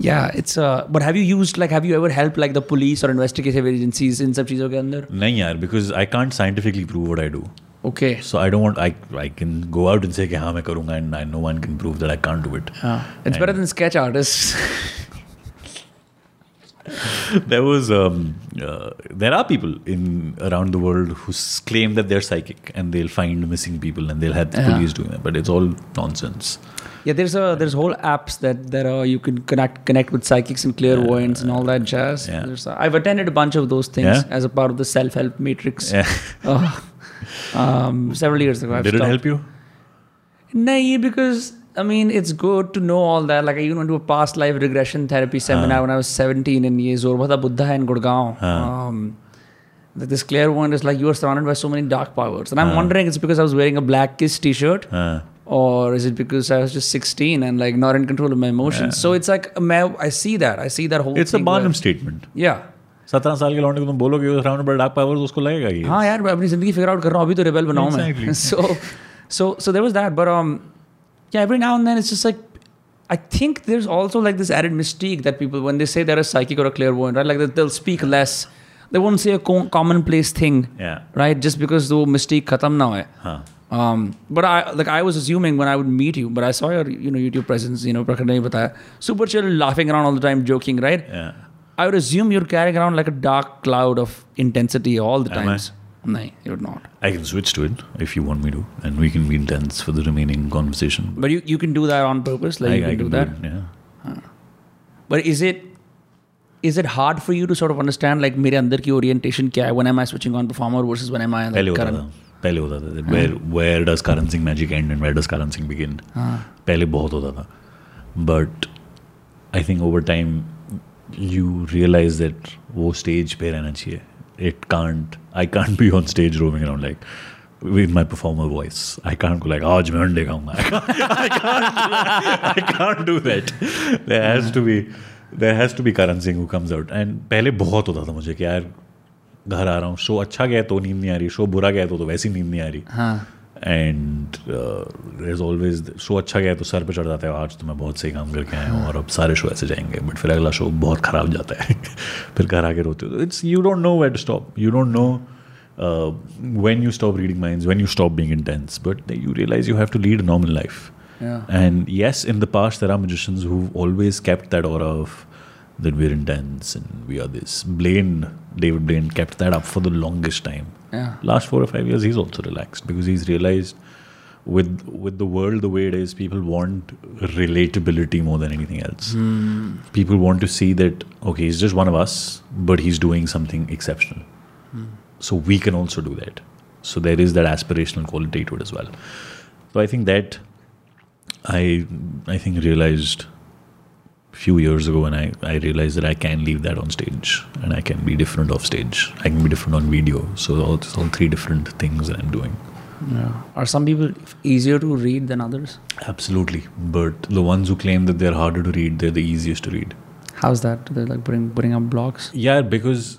yeah it's uh but have you used like have you ever helped like the police or investigative agencies in सब चीज़ों के अंदर नहीं यार because I can't scientifically prove what I do. okay So I don't want I I can go out and say कि हाँ मैं करूँगा and I, no one can prove that I can't do it. Yeah. It's better than sketch artists. there was um, uh, there are people in around the world who claim that they're psychic and they'll find missing people and they'll have the Yeah. police doing that, but it's all nonsense. yeah, there's a there's whole apps that that are you can connect connect with psychics and clairvoyants and all that jazz. Yeah. A, I've attended a bunch of those things Yeah? as a part of the self help matrix. Yeah. Oh, um, several years ago. I've Did it help you? No, because I mean, it's good to know all that. Like, I even went to a past life regression therapy seminar uh, when I was 17 in ye Zorba the Buddha in Gurgaon. Uh, um, this clairvoyant is like, you are surrounded by so many dark powers. And I'm uh, wondering, it's because I was wearing a black Kiss t shirt, or is it because I was just 16 and like not in control of my emotions? So it's like, I see that. I see that whole It's a Barnum statement. Yeah. सत्रह साल के लौंडे को तुम बोलोगे round बड़ा dark power उसको लगेगा ये हाँ यार मैं अपनी जिंदगी फिगर आउट कर रहा हूँ अभी तो रिबेल बनाऊँ मैं so so so there was that but yeah every now and then it's just like I think there's also like this added mystique that people when they say they're a psychic or a clairvoyant right like they'll speak less they won't say a co- commonplace thing Yeah. right just because the mystique khatam na hoye Huh. um, but I like I was assuming when I would meet you, but I saw your you know YouTube presence, you know, bataya. super chill, laughing around all the time, joking, right? Yeah. I would assume you're carrying around like a dark cloud of intensity all the Am times. नहीं you would not I can switch to it if you want me to and we can be intense for the remaining conversation but you you can do that on purpose like you can do that yeah but is it is it hard for you to sort of understand like मेरे अंदर की orientation क्या है when I am switching on performer versus when I am Karan पहले होता था where where does Karan magic end and where does Karan begin पहले बहुत होता था but I think over time you realize that वो स्टेज पे रहना चाहिए। It can't I can't be on stage roaming around like with my performer voice I can't go like oh, I can't, I can't, I can't do that there has to be there has to be Karan Singh who comes out and पहले बहुत होता था मुझे कि यार घर आ रहा हूँ शो अच्छा गया तो नींद नहीं आ रही शो बुरा गया तो, तो वैसी नींद नहीं आ रही हाँ एंड इज़ ऑलवेज शो अच्छा गया तो सर पे चढ़ जाता है आज तो मैं बहुत सही काम करके आया हूँ और अब सारे शो ऐसे जाएँगे बट फिर अगला शो बहुत ख़राब जाता है। फिर घर आके रोते हो it's you don't know wait stop you don't know when you stop reading mind when you stop being intense but you realize you have to lead normal life and yes in the past there are musicians who kept that aura of that we're intense and we are this. Blaine, David Blaine, kept that up for the longest time. Yeah. Last four or five years, he's also relaxed because he's realized with with the world the way it is, people want relatability more than anything else. Hmm. People want to see that okay, he's just one of us, but he's doing something exceptional. Hmm. So we can also do that. So there is that aspirational quality to it as well. So I think that I I think realized few years ago when I, I realized that I can leave that on stage and I can be different off stage. I can be different on video. So all, it's all three different things that I'm doing. Yeah. Are some people easier to read than others? Absolutely. But the ones who claim that they're harder to read, they're the easiest to read. How's that? Do they like bring bring up blocks? Yeah, because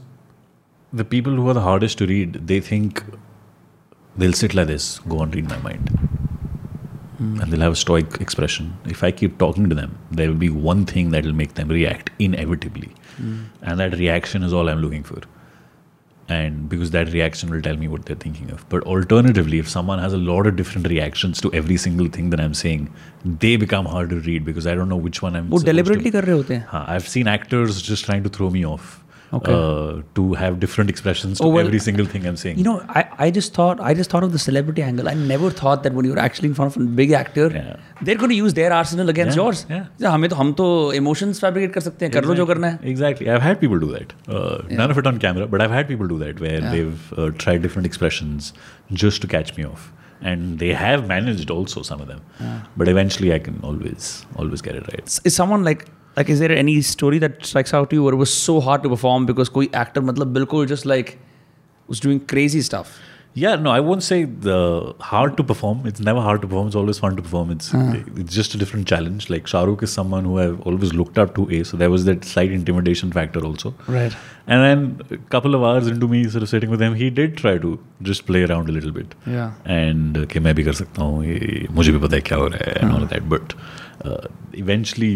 the people who are the hardest to read, they think they'll sit like this, go and read my mind And they'll have a stoic expression. If I keep talking to them, there will be one thing that will make them react inevitably. And that reaction is all I'm looking for. And because that reaction will tell me what they're thinking of. But alternatively, if someone has a lot of different reactions to every single thing that I'm saying, they become hard to read because I don't know which one I'm वो supposed to- deliberately कर रहे होते हैं. Huh, I've seen actors just trying to throw me off. Okay. Uh, to have different expressions to Oh, well, every single thing I'm saying. You know, I, I just thought I just thought of the celebrity angle. I never thought that when you're actually in front of a big actor, Yeah. they're going to use their arsenal against Yeah, yours. yeah. Yeah, हमें तो हम तो emotions fabricate कर सकते हैं कर लो जो करना है. Exactly. I've had people do that. Uh, None of it on camera, but I've had people do that where Yeah. they've uh, tried different expressions just to catch me off. And they have managed also, some of them. But eventually I can always, always get it right. Is- Is someone like like is there any story that strikes out to you where it was so hard to perform because koi actor matlab bilkul just like was doing crazy stuff? Yeah no i won't say the hard to perform. It's never hard to perform. It's always fun to perform. It's uh-huh. it's just a different challenge. Like shahrukh is someone who i've always looked up to a. So there was that slight intimidation factor also. Right. And then a couple of hours into me sort of sitting with him he did try to just play around a little bit. Yeah. And uh, okay main bhi kar sakta hu mujhe bhi pata hai kya and all of that. But uh, eventually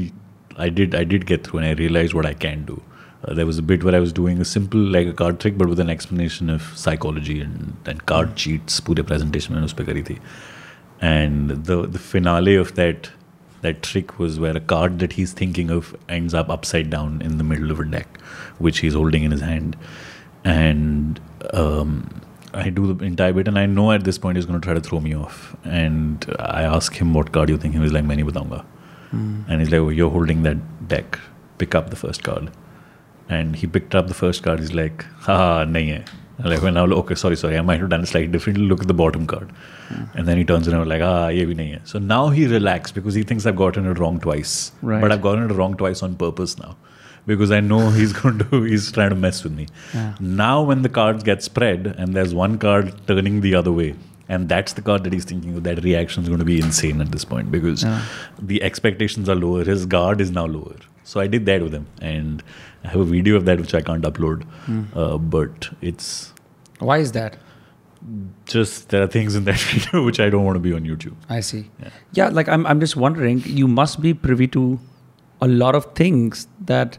I did I did get through and I realized what I can do. Uh, there was a bit where I was doing a simple like a card trick, but with an explanation of psychology and and card cheats. पूरे presentation मैंने उस पर करी थी. And the the finale of that that trick was where a card that he's thinking of ends up upside down in the middle of a deck, which he's holding in his hand. And um, I do the entire bit, and I know at this point he's going to try to throw me off. And I ask him what card you think, and he's like, "Many batanga." And he's like, oh, "You're holding that deck. Pick up the first card." And he picked up the first card. He's like, "Ha, nahi hai." I'm like, well, now okay, sorry, sorry. I might have done it slightly differently. Look at the bottom card. And then he turns around like, ah, ye bhi nahi hai. So now he relaxed because he thinks I've gotten it wrong twice. Right. But I've gotten it wrong twice on purpose now. Because I know he's going to, he's trying to mess with me. Yeah. Now when the cards get spread and there's one card turning the other way, and that's the card that he's thinking of, that reaction is going to be insane at this point because Yeah. the expectations are lower. His guard is now lower. So I did that with him. And I have a video of that which I can't upload. Uh, but it's Why is that? just, there are things in that video which I don't want to be on YouTube. I see. Yeah. Yeah, like I'm, I'm just wondering, you must be privy to a lot of things that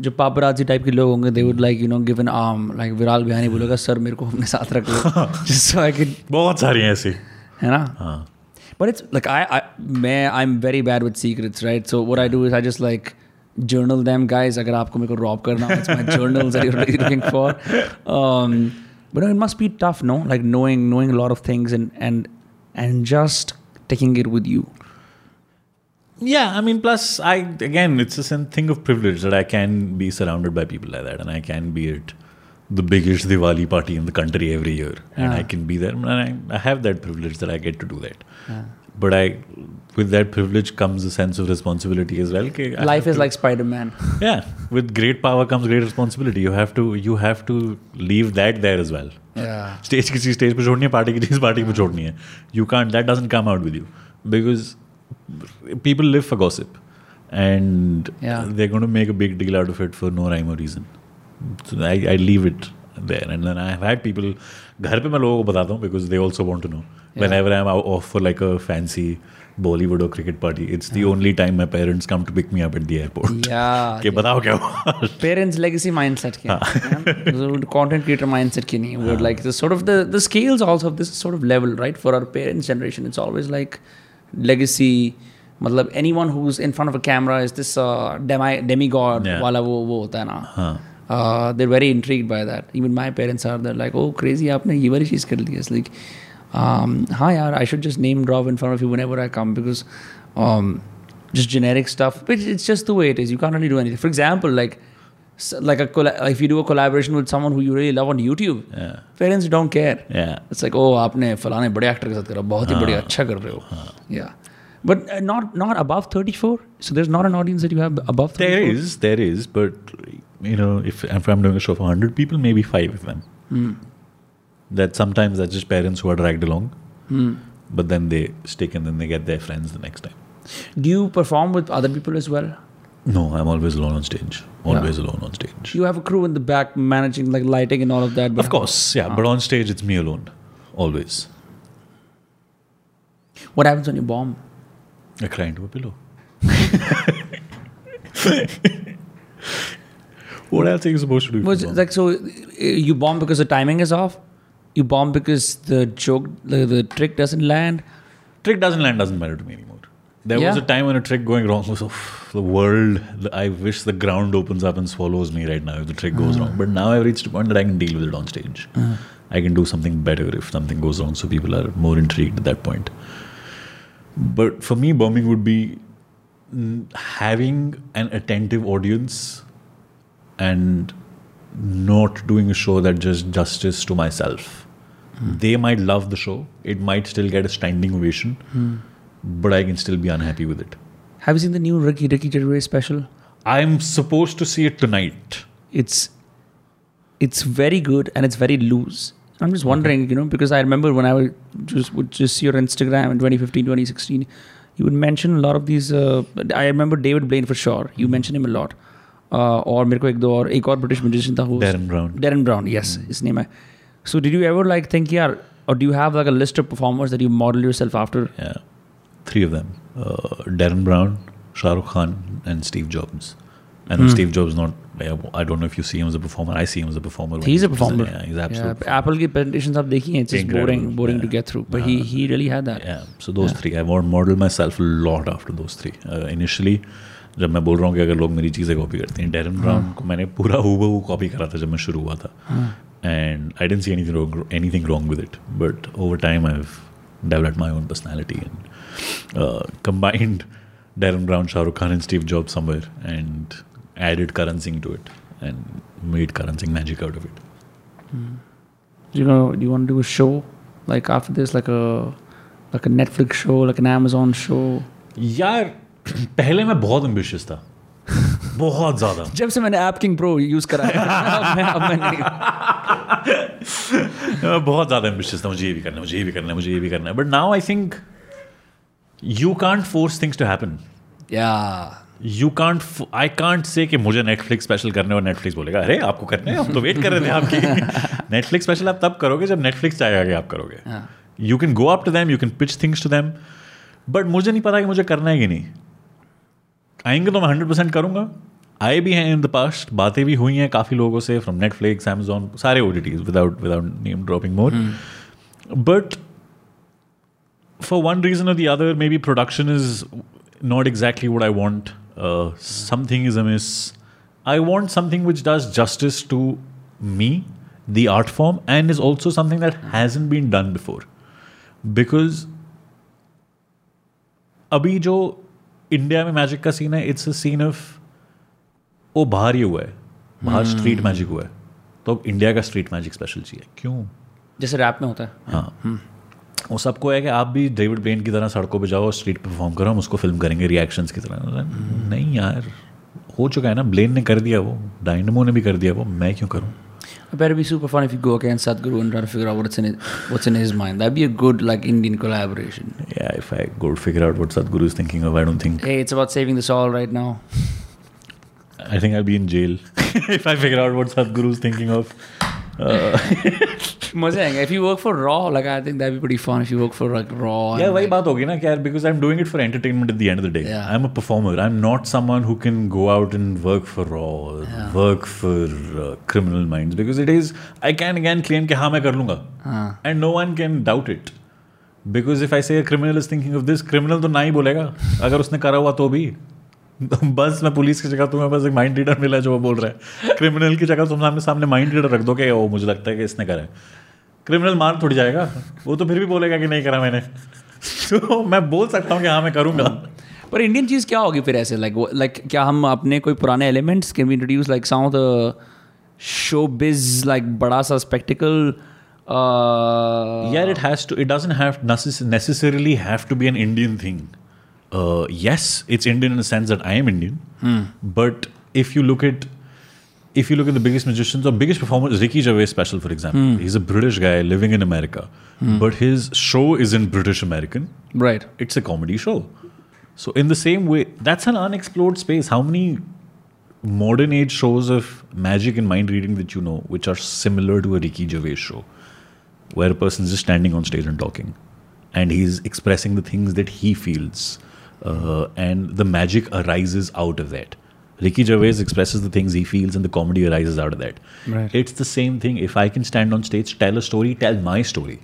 जो पापराजी type के लोग होंगे they would like you know given um arm like Viral Bhayani बोलेगा sir मेरे को अपने साथ रख लो। बहुत सारी ऐसी। है ना? बट इट्स लाइक आई मैं I am very bad with secrets right so what I do is I just like journal them guys अगर आपको मेरे को ड्रॉप करना it's my journals are you looking for but it must be tough no like knowing knowing lot of things and and and just taking it with you yeah i mean plus i again it's a thing of privilege that i can be surrounded by people like that and i can be at the biggest diwali party in the country every year yeah. and i ah. can be there and I, I, have that privilege that i get to do that. Yeah. but i with that privilege comes a sense of responsibility as well life is to, like spider-man. Yeah with great power comes great responsibility. You have to you have to leave that there as well. Yeah. Stage stage party party you can't that doesn't come out with you because because people live for gossip and Yeah. They going to make a big deal out of it for no rhyme और reason I I leave it there and then I have had people घर पे मैं लोगों को बताता हूँ because they also want to know when ever I am of for like a fancy Bollywood और cricket party it's the only time my parents come to pick me up at the airport Yeah. कि बताओ क्या हुआ parents legacy mindset के हैं. content creator mindset की नहीं we're like the sort of the the scales also of this sort of level right for our parents generation it's always like legacy मतलब anyone who's in front of a camera is this uh, demi demigod Yeah. वाला वो वो होता है ना हाँ uh, they're very intrigued by that even my parents are they're like oh crazy आपने ये वाली चीज़ कर ली it's like um, हाँ यार I should just name drop in front of you whenever I come because um, just generic stuff but it's just the way it is you can't really do anything for example like s- like a colla- if you do a collaboration with someone who you really love on YouTube Yeah. parents don't care Yeah. it's like oh आपने फलाने बड़े actor के साथ करा बहुत ही बढ़िया अच्छा कर रहे हो yeah but uh, not not above 34 so there's not an audience that you have above 34 There is, there is, but you know, if, if I'm doing a show for hundred people, maybe five of them. That sometimes that's just parents who are dragged along, but then they stick and then they get their friends the next time. do you perform with other people as well No, I'm always alone on stage. Always alone on stage. You have a crew in the back managing like lighting and all of that. But Of course, yeah, but on stage it's me alone, always. What happens when you bomb? I cry into a pillow. what else are you supposed to do? Was you it bomb? like so? uh, You bomb because the timing is off. You bomb because the joke, the, the trick doesn't land. trick doesn't land doesn't matter to me anymore. There was a time when a trick going wrong was oh, the world. the- I wish the ground opens up and swallows me right now if the trick goes hmm. wrong. But now I've reached a point that I can deal with it on stage. Hmm. I can do something better if something goes wrong, so people are more intrigued at that point. But for me, bombing would be mm, having an attentive audience and not doing a show that just justice to myself. Hmm. They might love the show. It might still get a standing ovation, but I can still be unhappy with it. Have you seen the new Ricky Ricky Gervais special? I'm supposed to see it tonight. It's it's very good and it's very loose. I'm just wondering, you know, because I remember when I would just would just see your Instagram in 2015, 2016, you would mention a lot of these. Uh, I remember David Blaine for sure. You mentioned him a lot. Uh, और मेरे को एक दो और एक और British musician था who- Darren Brown. Darren Brown, yes, his name. है. So did you ever like think, yeah, or do you have like a list of performers that you model yourself after? Yeah, three of them uh, Derren Brown, Shah Rukh Khan, and Steve Jobs. And mm. Steve Jobs not. I don't know if you see him as a performer. I see him as a performer. He's a performer. Yeah, he's absolutely. Yeah, Apple की presentations of देखी हैं. It's just boring, boring yeah. to get through. But yeah. he he really had that. Yeah. So those yeah. three, I want model myself a lot after those three. Uh, initially. जब मैं बोल रहा हूँ कि अगर लोग मेरी चीज़ें कॉपी करते हैं डेरन ब्राउन को मैंने पूरा हुआ वो कॉपी करा था जब मैं शुरू हुआ था and I didn't see any anything wrong with it but over time I have develop my own personality and uh, combined Derren Brown, Shah Rukh Khan, and Steve Jobs somewhere and added Karan Singh to it and made Karan Singh magic out of it. Mm. You know, do you want to do a show like after this, like a like a Netflix show, like an Amazon show? यार पहले मैं बहुत ambitious था बहुत ज्यादा जब से मैंने ऐप किंग प्रो यूज करा है अब मैं, अब मैं नहीं बहुत ज्यादा एम्बिशियस था मुझे ये भी करना है मुझे ये भी करना है मुझे ये भी करना है but now I think you can't force things to happen yeah you can't I can't say कि मुझे नेटफ्लिक्स स्पेशल करने और नेटफ्लिक्स बोलेगा अरे आपको करने हैं हम तो वेट कर रहे थे आपकी. नेटफ्लिक्स स्पेशल आप तब करोगे जब नेटफ्लिक्स चाहेगा कि आप करोगे। You can go up to them you can pitch things to them but मुझे नहीं पता कि मुझे करना है कि नहीं। आएँगे तो मैं हंड्रेड परसेंट करूँगा। आए भी हैं इन द पास्ट बातें भी हुई हैं काफ़ी लोगों से फ्रॉम नेटफ्लिक्स अमेजोन सारे ओ without without name dropping more but for one reason or the other, maybe production is not exactly what I want. Uh, something is amiss. I want something which does justice to me, the art form, and is also something that hasn't been done before. Because अभी जो India में magic का scene है it's a scene of वो बाहर ही हुआ है बाहर स्ट्रीट मैजिक हुआ है तो अब इंडिया का स्ट्रीट मैजिक स्पेशल चाहिए क्यों जैसे रैप में होता है हाँ वो सबको है कि आप भी डेविड ब्लेन की तरह सड़कों पे जाओ स्ट्रीट पे परफॉर्म करो हम उसको फ़िल्म करेंगे रिएक्शंस की तरह नहीं यार हो चुका है ना ब्लेन ने कर दिया वो डायनमो ने भी कर दिया वो मैं क्यों करूँ better be super fun if you go against Sadhguru and try to figure out what's in his, what's in his mind. That'd be a good like Indian collaboration. Yeah, if I go figure out what Sadhguru is thinking of, I don't think. Hey, it's about saving the soul right now. I think I'll be in jail if I figure out what Sadhguru is thinking of. मज़े आएँगे। If you work for raw like I think that be pretty fun if you work for like raw या वही बात होगी ना कि यार because I am doing it for entertainment at the end of the day I am a performer I am not someone who can go out and work for raw work for criminal minds because it is I can again claim कि हाँ मैं कर लूँगा। And no one can doubt it because if I say criminal is thinking of this criminal तो ना ही बोलेगा। अगर उसने करा हुआ तो भी। बस मैं पुलिस की जगह तुम्हें बस एक माइंड रीडर मिला जो वो बोल रहा है। क्रिमिनल की जगह तुम सामने सामने माइंड रीडर रख दो कि वो मुझे लगता है कि इसने करा है। क्रिमिनल मार थोड़ी जाएगा। वो तो फिर भी बोलेगा कि नहीं करा मैंने। तो मैं बोल सकता हूँ कि हाँ मैं करूँगा। पर इंडियन चीज़ क्या होगी फिर ऐसे? लाइक लाइक क्या हम अपने कोई पुराने elements can introduce like the showbiz like बड़ा सा spectacle yeah it has to it doesn't have necessarily have to be an indian thing uh, yes, it's Indian in the sense that I am Indian. Hmm. But if you look at if you look at the biggest musicians or biggest performers, Ricky Gervais special, for example, Hmm. he's a British guy living in America, but his show isn't British American. Right. It's a comedy show. So in the same way, that's an unexplored space. How many modern age shows of magic and mind reading that you know, which are similar to a Ricky Gervais show, where a person is just standing on stage and talking, and he's expressing the things that he feels uh, and the magic arises out of that. Ricky Gervais expresses the things he feels, and the comedy arises out of that. Right. It's the same thing. If I can stand on stage, tell a story, tell my story.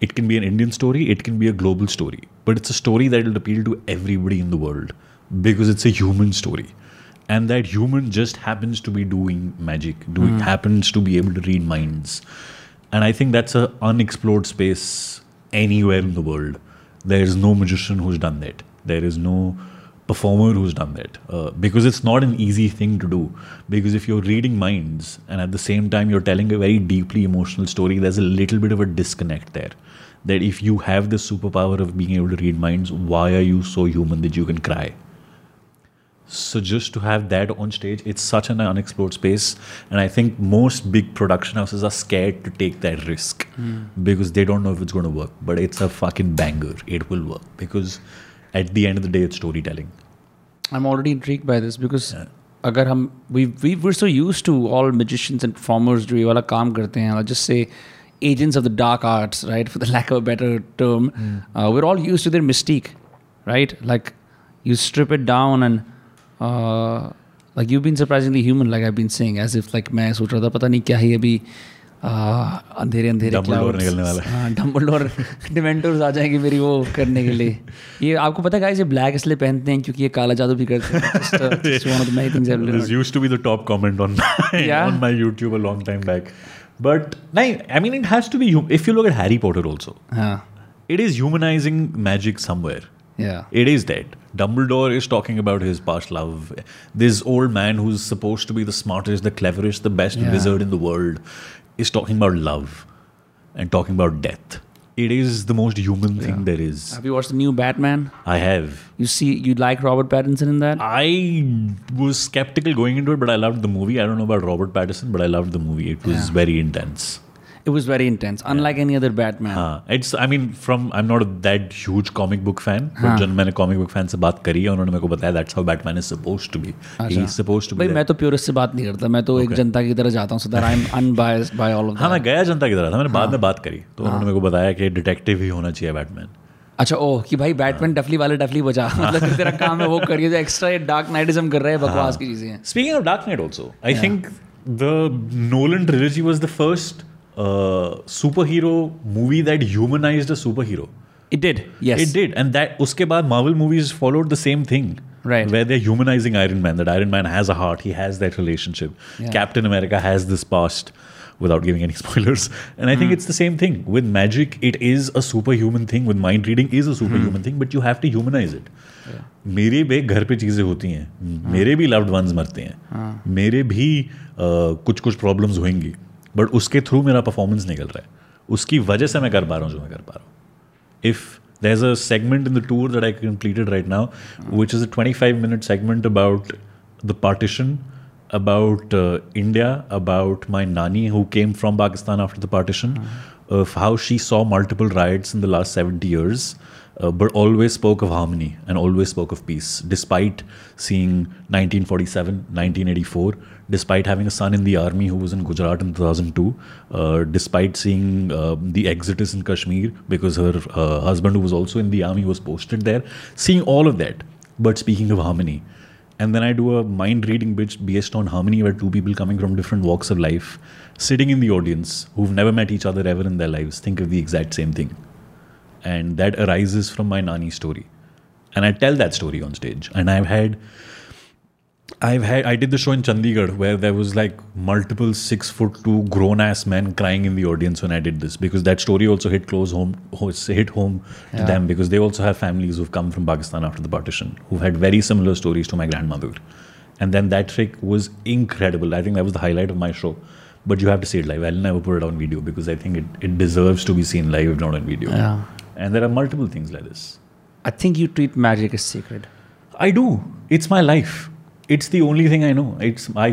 It can be an Indian story, it can be a global story, but it's a story that will appeal to everybody in the world because it's a human story. And that human just happens to be doing magic, doing happens to be able to read minds. And I think that's an unexplored space anywhere in the world. There is no magician who's done that. There is no performer who's done that uh, because it's not an easy thing to do. Because if you're reading minds and at the same time you're telling a very deeply emotional story, there's a little bit of a disconnect there. That if you have the superpower of being able to read minds, why are you so human that you can cry? So just to have that on stage, it's such an unexplored space, and I think most big production houses are scared to take that risk because they don't know if it's going to work. But it's a fucking banger. It will work because at the end of the day, it's storytelling. I'm already intrigued by this because अगर हम we we we're so used to all magicians and performers जो ये वाला काम करते हैं I'll just say agents of the dark arts right for the lack of a better term uh, we're all used to their mystique right like you strip it down and uh, like you've been surprisingly human like I've been saying as if like मैं सोच रहा था पता नहीं क्या ही अभी uh, अंधेरे अंधेरे निकलने वाला है डम्बल डोर डिमेंटोर्स आ जाएँगे मेरी वो करने के लिए ये आपको पता है ये ब्लैक इसलिए पहनते हैं क्योंकि ये काला जादू भी करते हैं बट नहीं I mean it has to be if you look at Harry Potter also it is humanising magic somewhere Yeah. It is that. Dumbledore is talking about his past love. This old man who's supposed to be the smartest, the cleverest, the best yeah. wizard in the world is talking about love and talking about death. It is the most human thing Yeah. there is. Have you watched the new Batman? I have. You see, you like Robert Pattinson in that? I was skeptical going into it, but I loved the movie. I don't know about Robert Pattinson, but I loved the movie. It was Yeah. very intense. it was very intense unlike any other batman. हाँ it's I mean from I am not that huge comic book fan but जब मैंने comic book fan से kari करी unhone उन्होंने मेरे को बताया that's how Batman is supposed to be he is supposed to be भाई मैं तो प्योरिस्ट से बात नहीं करता मैं तो एक जनता की तरह जाता हूँ so that I am unbiased by all of हाँ मैं गया जनता की तरह था मैंने बाद हाँ। में बात करी तो उन्होंने हाँ। मेरे को बताया कि डिटेक्टिव ही होना चाहिए अच्छा ओह कि भाई बैटमैन हाँ। डफली वाले डफली बजा मतलब तेरा काम है वो करिए जो एक्स्ट्रा ये डार्क नाइटिज्म कर रहे हैं बकवास की चीज़ें speaking of Dark Knight also I think the Nolan trilogy was the first superhero movie that humanized a superhero. It did, yes. It did, and that uske baad Marvel movies followed the same thing. Right. Where they're humanizing Iron Man, that Iron Man has a heart, he has that relationship. Yeah. Captain America has this past, without giving any spoilers. And I think it's the same thing. With magic, it is a superhuman thing. With mind reading is a superhuman mm. thing, but you have to humanize it. मेरे भी घर पे चीज़ें होती हैं मेरे भी loved ones मरते हैं मेरे भी uh, कुछ कुछ प्रॉब्लम्स होंगी बट उसके थ्रू मेरा परफॉर्मेंस निकल रहा है। उसकी वजह से मैं कर पा रहा हूँ जो मैं कर पा रहा हूँ। If there is a segment in the tour that I completed right now which is a twenty five minute segment about the partition about India about my nani who came from Pakistan after the partition how she saw multiple riots in the last seventy years Uh, but always spoke of harmony and always spoke of peace, despite seeing 1947, 1984, despite having a son in the army who was in Gujarat in 2002, uh, despite seeing uh, the exodus in Kashmir because her uh, husband, who was also in the army, was posted there, seeing all of that, but speaking of harmony. And then I do a mind reading bitch based on harmony, where two people coming from different walks of life, sitting in the audience, who've never met each other ever in their lives, think of the exact same thing. And that arises from my Nani story. And I tell that story on stage. And I've had I've had I did the show in Chandigarh where there was like multiple six foot two grown ass men crying in the audience when I did this because that story also hit close home hit home to Yeah. them because they also have families who've come from Pakistan after the partition who've had very similar stories to my grandmother. And then that trick was incredible. I think that was the highlight of my show. But you have to see it live. I'll never put it on video because I think it, it deserves to be seen live if not on video. Yeah. And there are multiple things like this. I think you treat magic as sacred. I do. It's my life. It's the only thing I know. It's I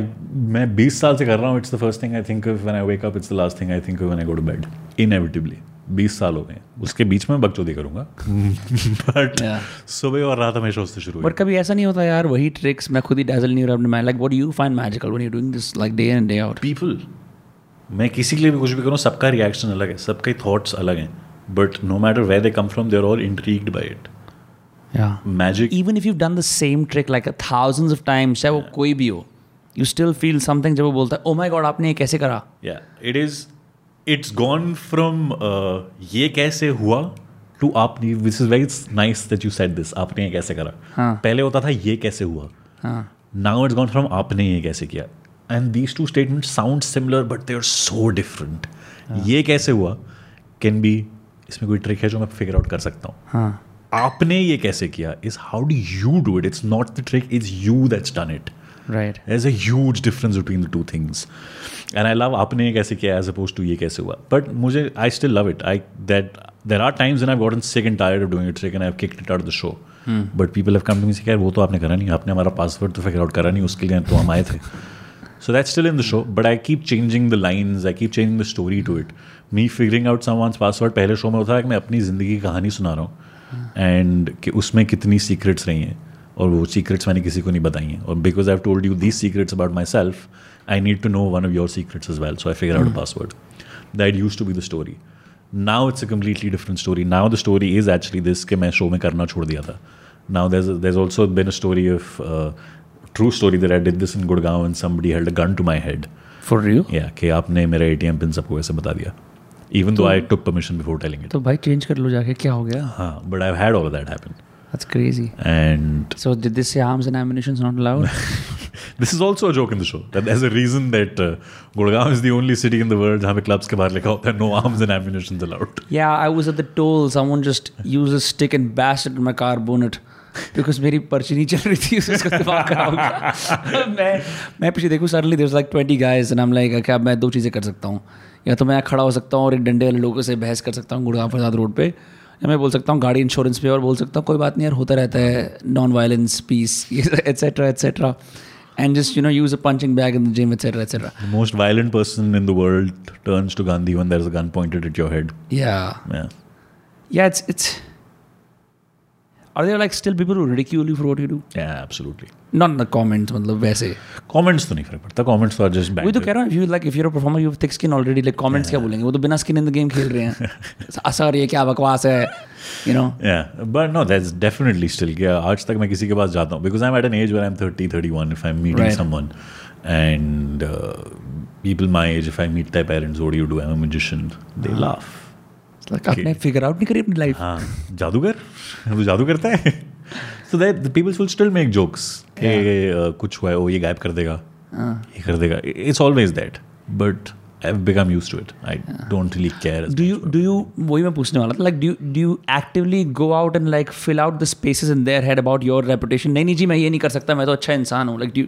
मैं 20 साल से कर रहा हूँ. It's the first thing I think of when I wake up. It's the last thing I think of when I go to bed. Inevitably. 20 साल हो गए हैं. उसके बीच में बकचोदी करूँगा. But Yeah. सुबह और रात हमेशा उससे शुरू बट कभी ऐसा नहीं होता यार वही ट्रिक्स मैं खुद ही डैजल नहीं हो रहा like what you find magical when you doing this like day in day out people मैं किसी के लिए भी कुछ भी करूँ सबका रिएक्शन अलग है सबके थॉट्स अलग हैं but no matter where they come from they are all intrigued bye it या magic even if you've done the same trick like a thousands of times चाहे वो कोई भी हो you still feel something जब वो बोलता है oh my god आपने ये कैसे करा Yeah, it is. It's gone from uh, ये कैसे हुआ to आपने which is very nice that you said this आपने ये कैसे करा हाँ. पहले होता था ये कैसे हुआ हाँ now it's gone from आपने ये कैसे किया and these two statements sound similar but they are so different ये कैसे हुआ can be इसमें कोई ट्रिक है जो मैं फिगर आउट कर सकता हूँ। हाँ। आपने ये कैसे किया? Is how do you do it it's not the trick is you that's done it right as a huge difference between the two things and I love आपने ये कैसे किया एज अपोज टू ये कैसे हुआ? बट मुझे I still love it I that there are times in I got sick and tired of doing it sick and I kick it out the show but people have come to me say वो तो आपने करा नहीं आपने हमारा password तो figure out करा नहीं उसके लिए तो हम आए थे. so that's still in the show but I keep changing the lines I keep changing the story to it me figuring out someone's password पहले शो में होता है कि मैं अपनी ज़िंदगी की कहानी सुना रहा हूँ एंड कि उसमें कितनी सीक्रेट्स रही हैं और वो सीक्रेट्स मैंने किसी को नहीं बताई हैं और because I have told you these secrets about myself I need to know one of your secrets is well so I figure out password that used to be the story now it's a completely different story now the story is actually this कि मैं show में करना छोड़ दिया था now there's there's also been a story of uh, true story that I did this in Gurgaon and somebody held a gun to my head. For real Yeah, कि आपने मेरा एटीएम पिन सबको ऐसे बता दिया even though I took permission before telling it. तो भाई change कर लो जाके क्या हो गया हाँ, but I've had all of that happen. That's crazy And So did they say arms and ammunition is not allowed? this is also a joke in the show. That there's a reason that uh, Gurgaon is the only city in the world जहाँ पे clubs के बाहर लिखा होता है no arms and ammunition allowed. yeah, I was at the toll. Someone just used a stick and bashed it in my car bonnet. Because मेरी पर्ची नहीं चल रही थी उसका दिमाग मैं मैं पीछे देखूँ suddenly there like twenty guys and I like क्या मैं दो चीज़ें कर सकता हूँ? या तो मैं खड़ा हो सकता हूँ और एक डंडे वाले लोगों से बहस कर सकता हूँ गुड़गांव प्रसाद रोड पे या मैं बोल सकता हूँ गाड़ी इंश्योरेंस पे और बोल सकता हूँ कोई बात नहीं यार होता रहता है non violence peace et cetera et cetera and just you know use a punching bag in the gym et cetera et cetera The most violent person in the world turns to Gandhi when there's a gun pointed at your head. या Yeah. yeah it's it's Are there like still people who ridicule you for what you do? Yeah, absolutely. Not in the comments, मतलब वैसे Comments तो नहीं फ़र्क पड़ता comments तो are just वही तो कह रहा हूँ if you like if you're a performer you have thick skin already like comments yeah. क्या बोलेंगे वो तो बिना skin in the game खेल रहे हैं असर ये क्या बकवास है you know Yeah, but no, that's definitely still. Yeah, आज तक मैं किसी के पास जाता हूँ because I'm at an age where I'm 30, 31. If I'm meeting Right. someone and uh, people my age, if I meet their parents, what do you do? I'm a magician. They laugh. Like figure out नहीं करी अपनी life हाँ जादूगर? वो जादू करता है? So that peoples will still make jokes कि कुछ हुआ है वो ये गायब कर देगा। हाँ। ये कर देगा। It's always that but I have become used to it I don't really care do you do you वही मैं पूछने वाला था like do do you actively go out and like fill out the spaces in their head about your reputation नहीं नहीं जी मैं ये नहीं कर सकता मैं तो अच्छा इंसान हूँ। लाइक डू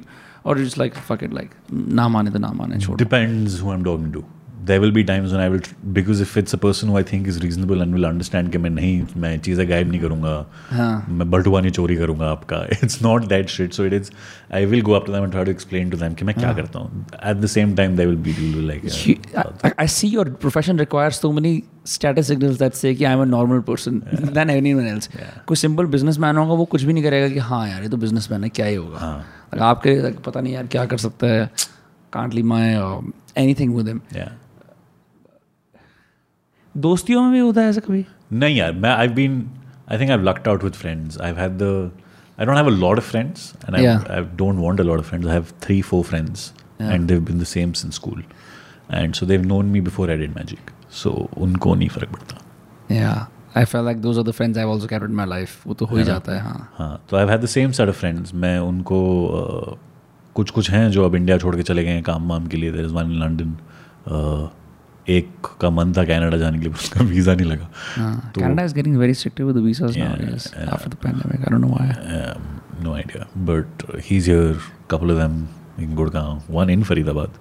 और it's like fuck it like ना माने तो ना माने छोड़ depends who I am talking to there will be times I will because if it's a person who I think is reasonable and will understand कि मैं नहीं मैं चीज़ें गायब नहीं करूँगा हाँ. मैं बटुआ नहीं चोरी करूँगा आपका it's not that shit so it is I will go अपना try to explain to them कि मैं क्या हाँ। करता हूँ at the same time they will be do like I see your profession requires so money status signal that say कि I am a normal person then anyone else कोई simple businessman होगा वो कुछ भी नहीं करेगा कि हाँ यार ये तो बिज़नेस मैन है क्या ही होगा। हाँ. आपके पता नहीं यार क्या कर सकता है कांटली माए एनी थिंग विद हिम दोस्तियों में भी होता है ऐसा कभी? नहीं यार मैं I been I think I lucked out with friends I had the I don't have a lot of friends and I. I don't want a lot of friends I have three four friends and they've been the same since school and so they've known me before I did magic so उनको नहीं फ़र्क पड़ता। Yeah. I felt like those are the friends I've also kept in my life. वो तो हो ही जाता है हाँ। हाँ तो I have the same set of friends मैं उनको uh, कुछ कुछ हैं जो अब इंडिया छोड़ के चले गए हैं काम वाम के लिए. There is one in London एक का मन था कनाडा जाने के लिए उसका वीज़ा नहीं लगा। तो Canada is getting very strict with the visas नाउअडाys after the pandemic I don't know why no idea but he is here couple of them in Gurgaon one in Faridabad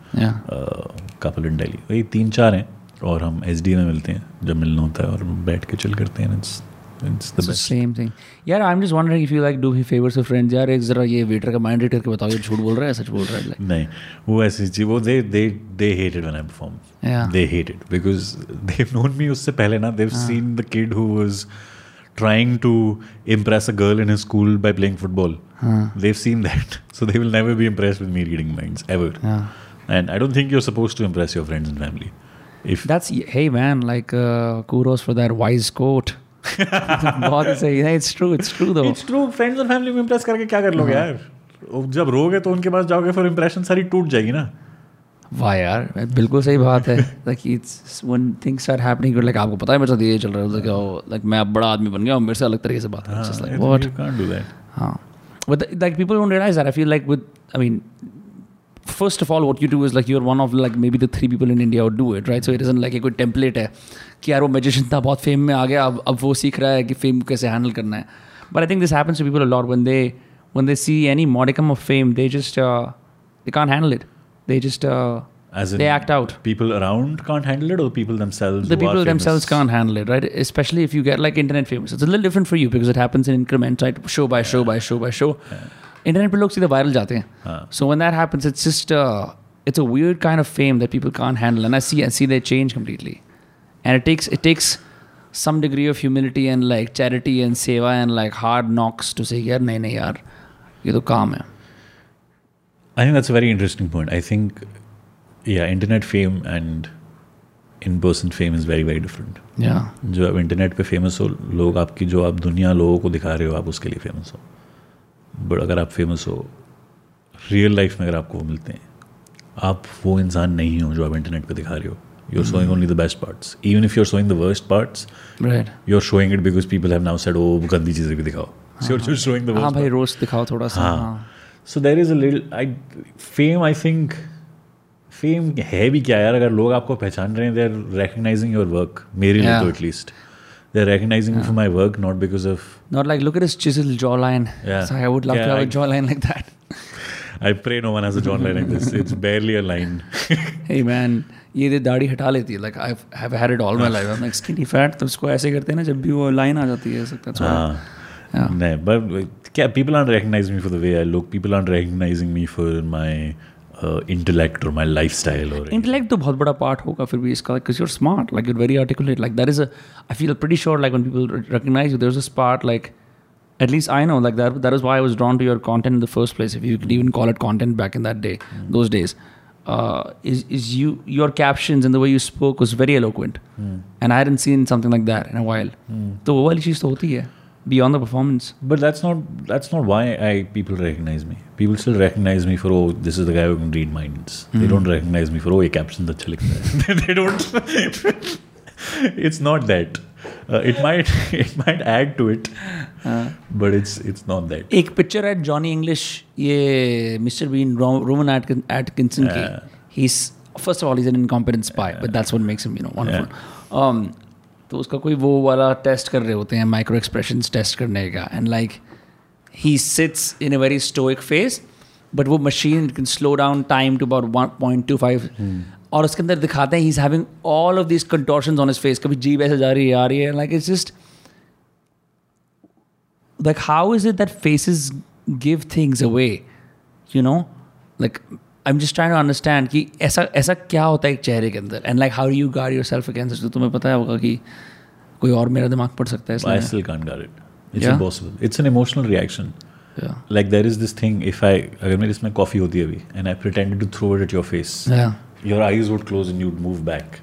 couple in Delhi वही तीन चार हैं और हम SD में मिलते हैं जब मिलना होता है और बैठ के चिल करते हैं it's it's the It's the best same thing. यार I am just wondering if you like do he favours to friends यार एक जरा ये वेटर का माइंड रीड करके बताओ ये झूठ बोल रहा है सच बोल रहा है like नहीं वो ऐसी चीज वो they they they hated when I perform Yeah. They hated because they known me उससे पहले ना they've seen the kid who was trying to impress a girl in his school by playing football. They've seen that. So they will never be impressed with me reading minds, ever. Yeah. And I don't think you're supposed to impress your friends and family. If That's hey man, like uh, kudos for that wise quote. बहुत सही। है it's true it's true though it's true friends और family को impress करके क्या कर लोगे यार? जब रोगे तो उनके पास जाओगे फिर इंप्रेशन सारी टूट जाएगी ना। वाह यार बिल्कुल सही बात है। Like it's one things are happening like आपको पता है मेरे साथ ये चल रहा है लाइक मैं अब बड़ा आदमी बन गया हूँ मेरे से अलग तरीके से बात है। Just like what can't do that हाँ but like people don't realise that I feel like with I mean first of all what you do is like you are one of like maybe the three people in India would do it right so it isn't like a good template है। कि यार वो magician था बहुत fame में आ गया अब अब वो सीख रहा है कि फेम कैसे हैंडल करना है but I think this happens to people lower when they when they see any modicum of fame they just they can't handle it they just As they act out. People around can't handle it, or people themselves. The people themselves can't handle it, right? Especially if you get like internet famous. It's a little different for you because it happens in increments, right? Show by show yeah. by show by show. Yeah. Internet internet see the viral jate. Huh. So when that happens, it's just uh, it's a weird kind of fame that people can't handle, and I see I see they change completely. And it takes it takes some degree of humility and like charity and seva and like hard knocks to say यार नहीं नहीं यार ये तो काम है. I think that's a very interesting point. I think, yeah, internet fame and in-person fame is very very different. Yeah. जो आप इंटरनेट पे फ़ेमस हो लोग आपकी जो आप दुनिया लोगों को दिखा रहे हो आप उसके लिए फ़ेमस हो बट अगर आप फ़ेमस हो रियल लाइफ में अगर आपको वो मिलते हैं आप वो इंसान नहीं हो जो आप इंटरनेट पे दिखा रहे हो You're mm. showing only the best parts. Even if you're showing the worst parts, right? You're showing it because people have now said, "Oh, गंदी चीज़ें bhi dikhao So you're just showing the worst. हाँ भाई roast dikhao thoda sa हाँ. So there is a little, I fame I think fame है भी क्या यार अगर लोग आपको पहचान रहे हैं they are recognising your work मेरे लिए तो at least they're recognizing yeah. me for my work, not because of. Not like, look at his chiseled jawline. Yeah. So I would love yeah, to have I, a jawline like that. I pray no one has a John line like this it's barely a line hey man, ये दे दाढ़ी हटा लेती है. Like I have had it all my life. I'm like skinny fat. तो उसको ऐसे करते हैं ना जब भी वो लाइन आ जाती है. So that's why. हाँ नहीं बट क्या people aren't recognizing me for the way I look people aren't recognizing me for my uh, intellect or my lifestyle or Intellect तो बहुत बड़ा part होगा फिर भी इसका because you're smart. Like you're very articulate. Like that is a. I feel pretty sure like when people recognize you, there's this part like At least I know, like that. That is why I was drawn to your content in the first place, if you could even call it content back in that day, those days. Uh, is is you your captions and the way you spoke was very eloquent, and I hadn't seen something like that in a while. तो वो वाली चीज़ तो होती है beyond the performance. But that's not that's not why I people recognize me. People still recognize me for oh this is the guy who can read minds. They don't recognize me for oh ये captions अच्छा लिखता है. they don't. it's not that. Uh, it might it might add to it but it's it's not that. ek picture at johnny english yeah mr bean Rowan Atkin, atkinson uh, he's first of all he's an incompetent spy but that's what makes him you know wonderful. Yeah. um तो उसका कोई वो वाला test कर रहे होते हैं micro expression test करने का. And like he sits in a very stoic face but वो machine can slow down time too और उसके अंदर दिखाते हैं he is having all of this contortion on his face कभी जीभ ऐसे जा रही है आ रही है like it's just like how is it that faces give things away you know like I am just trying to understand कि ऐसा ऐसा क्या होता है एक चेहरे के अंदर? And like how you guard yourself against तुम्हें पता होगा कि कोई और मेरा दिमाग पड़ सकता है I still can't guard it it's impossible it's an emotional reaction like there is this thing if I अगर मेरे इसमें कॉफ़ी होती है अभी and I pretend to throw it at your face your eyes would close and you'd move back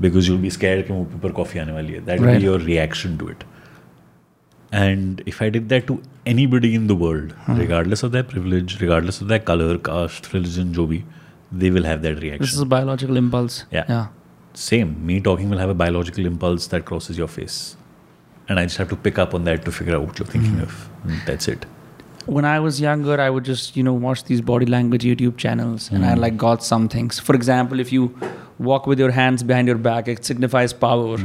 because you'll be scared कि मुंह पे ऊपर कॉफी आने वाली है. That would Right. be your reaction to it. And if I did that to anybody in the world, regardless of their privilege, regardless of their color, caste, religion, जो भी, they will have that reaction. this is a biological impulse Yeah. yeah Same. Me talking will have a biological impulse that crosses your face. And I just have to pick up on that to figure out what you're thinking of. And that's it. when I was younger, I would just, you know, watch these body language YouTube channels and I like got some things. For example, if you walk with your hands behind your back, it signifies power.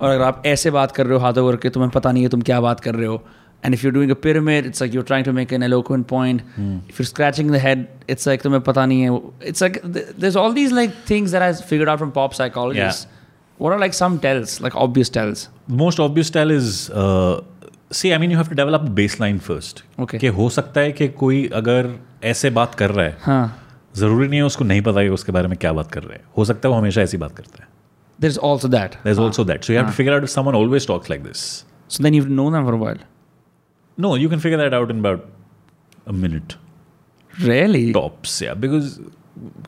और अगर आप ऐसे बात कर रहे हो हाथों करके तुम्हें पता नहीं है तुम क्या बात कर रहे हो and if you're doing a pyramid it's like you're trying to make an eloquent point if you're scratching the head it's like तुम्हें पता नहीं है it's like th- there's all these like things that I figured out from pop psychologists what are like some tells like obvious tells The most obvious see I mean you have to develop baseline first okay कि हो सकता है कि कोई अगर ऐसे बात कर रहा है हाँ। ज़रूरी नहीं है उसको नहीं पता कि उसके बारे में क्या बात कर रहे हैं। हो सकता है वो हमेशा ऐसी बात करता है। There is also that there is also that so you have to figure out someone always talks like this so then you know them for world no you can figure that out in about a minute really tops yeah because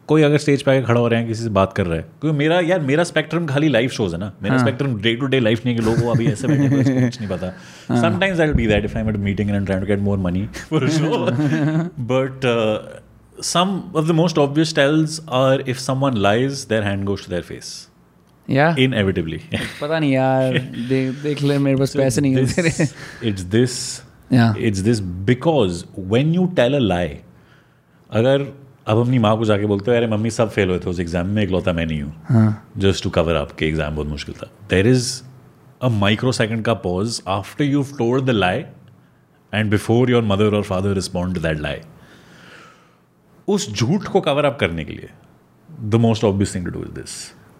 कोई अगर stage पे आके खड़ा हो रहे हैं किसी से बात कर रहा है क्योंकि मेरा यार मेरा स्पेक्ट्रम खाली लाइव शोज़ है ना। मेरा spectrum day to day life नहीं है कि लोगों को अभी ऐसे बैठे कुछ नहीं पता। Sometimes I will be that if I am at meeting and trying to get more money for show but some of the most obvious tells are if someone lies their hand goes to their face. Yeah. Inevitably. पता नहीं यार देख देख ले मेरे पास पैसे नहीं है This- it's this Yeah. it's this because when you tell a अगर अब अपनी माँ को जाके बोलते हो अरे मम्मी सब फेल हुए थे उस एग्ज़ाम में इकलौता मैं नहीं हूँ जस्ट टू कवर अप के एग्ज़ाम बहुत मुश्किल था there is a micro second का pause after you told the lie and before your mother और फादर रिस्पॉन्ड दैट लाई उस झूठ को कवर अप करने के लिए the most obvious thing to do is this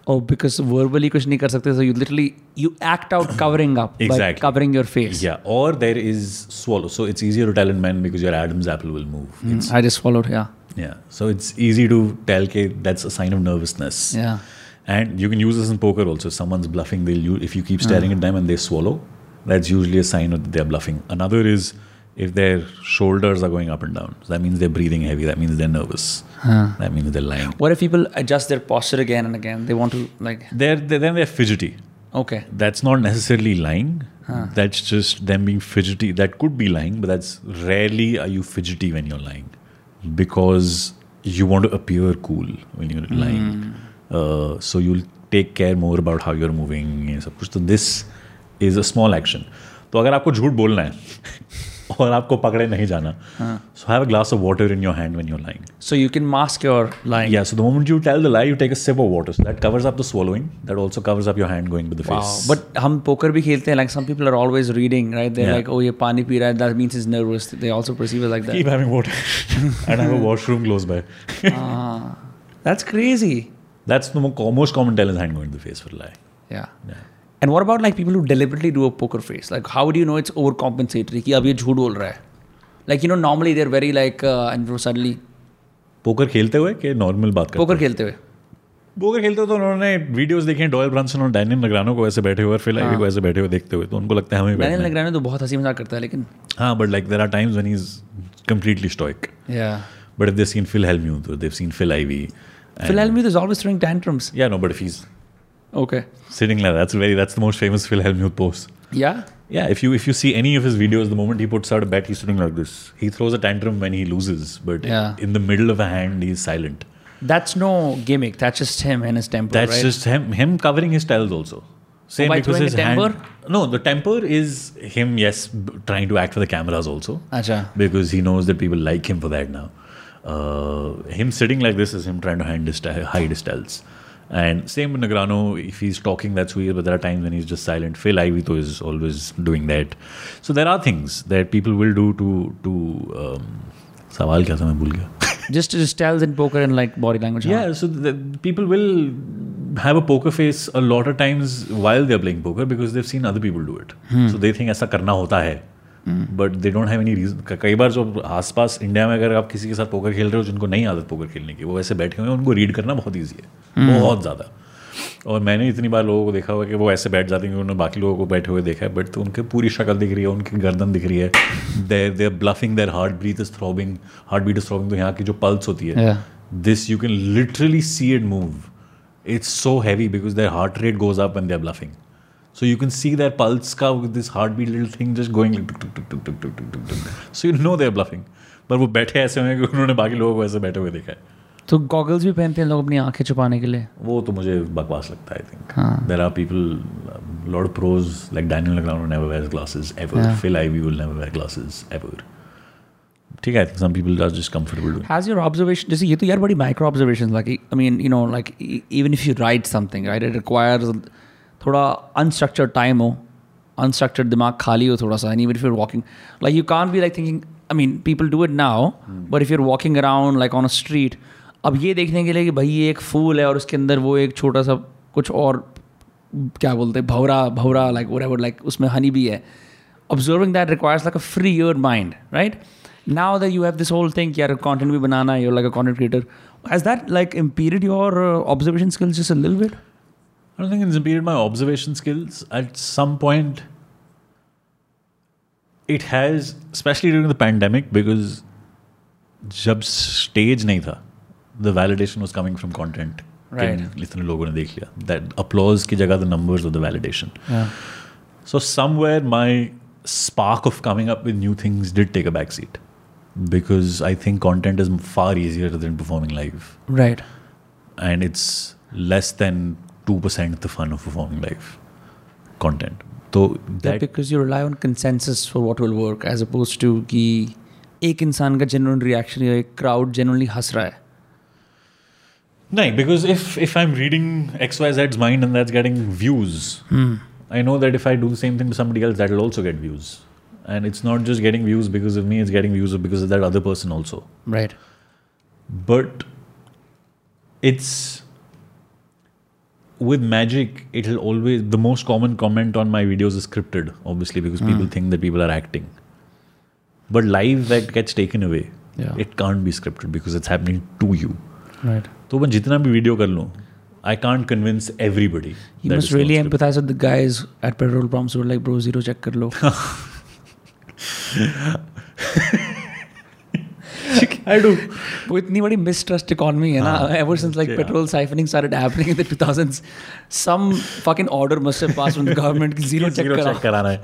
oh because verbally कुछ नहीं कर सकते so you literally you act out covering up exactly. by covering your face Yeah, or there is swallow. So it's easier to tell in men because your Adam's apple will move. It's, I just followed yeah yeah, so it's easy to tell ke that's a sign of nervousness. yeah And you can use this in poker also. If someone's bluffing, they'll use, if you keep hmm. staring at them and they swallow, that's usually a sign that they're bluffing. Another is if their shoulders are going up and down. So that means they're breathing heavy. That means they're nervous. That means they're lying. what if people adjust their posture again and again they want to like They're, they're then they're fidgety. okay That's not necessarily lying. That's just them being fidgety. That could be lying, but that's rarely are you fidgety when you're lying because you want to appear cool when you're lying. Uh, so you'll take care more about how you're moving. ये सब कुछ. So this is a small action. तो अगर आपको झूठ बोलना है और आपको पकड़े नहीं जाना। So have a glass of water in your hand when you are lying so you can mask your lying yes the moment you tell the lie you take a sip of water that covers up the swallowing that also covers up your hand going to the face but हम poker भी खेलते हैं like some people are always reading right they like oh ये पानी P रहा है. That means is nervous they also perceive like that keep having water and have a washroom close by that's crazy that's the most common tell is hand going to the face for like yeah and what about like people who deliberately do a poker face like how do you know it's over compensatory कि अब ये झूठ बोल रहा है। Like you know normally there very like and suddenly poker खेलते हुए कि नॉर्मल बात करते पोकर खेलते हुए। पोकर खेलते हुए तो उन्होंने वीडियोस देखे डॉयल ब्रांसन और डैनियल नगरानो को ऐसे बैठे हुए फ़िलहाल हाँ. को ऐसे बैठे हुए देखते हुए। तो उनको लगता है हमें डैनियल नगरानो तो बहुत हँसी मज़ाक करता है लेकिन हाँ but like there are times one is completely stoic but if they seen Phil Hellmuth तो they've seen Phil Ivey Phil Hellmuth is always throwing tantrums. Yeah, no, but if he's Okay. sitting like that, that's very that's the most famous Phil Hellmuth pose Yeah. Yeah, if you if you see any of his videos, the moment he puts out a bet, he's sitting like this. He throws a tantrum when he loses, but Yeah. in the middle of a hand, he's silent. That's no gimmick. That's just him and his temper. That's right? just him him covering his tells also. Same by because his a temper? hand. No, the temper is him. Yes, b- trying to act for the cameras also Acha. because he knows that people like him for that now. Uh, him sitting like this is him trying to hide his, hide his tells. And same with Negreanu, if he's talking, that's weird. but there are times when he's just silent. Phil Ivito is always doing that. So there are things that people will do to. to um, सवाल क्या था मैं भूल गया just styles in poker and like body language yeah so the, people will have a poker face a lot of times while they're playing poker because they've seen other people do it hmm. so they think ऐसा करना होता है but they don't have any reason कई बार जो आसपास India में अगर आप किसी के साथ पोकर खेल रहे हो जिनको नहीं आदत पोकर खेलने की वो ऐसे बैठे हुए हैं उनको रीड करना बहुत ईजी है। बहुत ज़्यादा। और मैंने इतनी बार लोगों को देखा हुआ कि वो ऐसे बैठ जाते हैं कि उन्होंने बाकी लोगों को बैठे हुए देखा है बट तो उनकी पूरी शक्ल दिख रही है उनकी गर्दन दिख रही है। They're they're bluffing their heart breath is throbbing heartbeat is throbbing तो यहाँ की जो पल्स होती है this you can literally see see move it's so heavy because their heart rate goes goes up when they're bluffing. So you can see their pulse ka with this heartbeat little thing just going like tuk tuk tuk tuk tuk tuk tuk tuk tuk. So you know they're bluffing. पर वो बैठे ऐसे हैं कि उन्होंने बाकी लोगों को ऐसे बैठे हुए देखा है तो गॉगल्स भी पहनते हैं लोग अपनी आंखें छुपाने के लिए वो तो मुझे बकवास लगता है I think there are people lord pros like Daniel नगरानो never wear glasses ever Yeah. Fill ivy will never wear glasses ever ठीक है I think some people are just comfortable doing Has your observation, जैसे ये तो यार बड़ी micro observation like I mean you know like e- even if you write something right it requires थोड़ा unstructured time हो unstructured दिमाग खाली हो थोड़ा सा any if you're walking like you can be like thinking I mean people do it now but if you're walking around like on a street अब ये देखने के लिए कि भाई ये एक फूल है और उसके अंदर वो एक छोटा सा कुछ और क्या बोलते हैं भवरा भवरा लाइक वो लाइक उसमें हनी भी है। Observing that requires like a free your mind right now that you have this whole thing यार content भी बनाना है like like a content creator as that like impaired your observation skills is a lil bit? I don't think it's impeded my observation skills. At some point, it has, especially during the pandemic, because जब stage नहीं था, the validation was coming from content. Right. कि इतने लोगों ने देख लिया. That applause की जगह the numbers of the validation. yeah So somewhere my spark of coming up with new things did take a backseat because I think content is far easier than performing live right and it's less than 2% the fun of performing live content. So that that because you rely on consensus for what will work as opposed to कि एक इंसान का genuine reaction या एक crowd genuinely हंस रहा है no, because if if I'm reading XYZ's mind and that's getting views, I know that if I do the same thing to somebody else, that'll also get views. And it's not just getting views because of me, it's getting views because of that other person also. right But it's with magic, it'll always the most common comment on my videos is scripted, obviously, because mm. people think that people are acting. But live that gets taken away. Yeah. It can't be scripted because it's happening to you. Right. So video I can't convince everybody. You must really empathize with the guys at petrol pumps who are like, bro, zero check karlo. I do वो इतनी बड़ी mistrust economy है ना ever since like petrol siphoning started happening in the 2000s some fucking order must have pass from the government कि zero check करा कराना। है।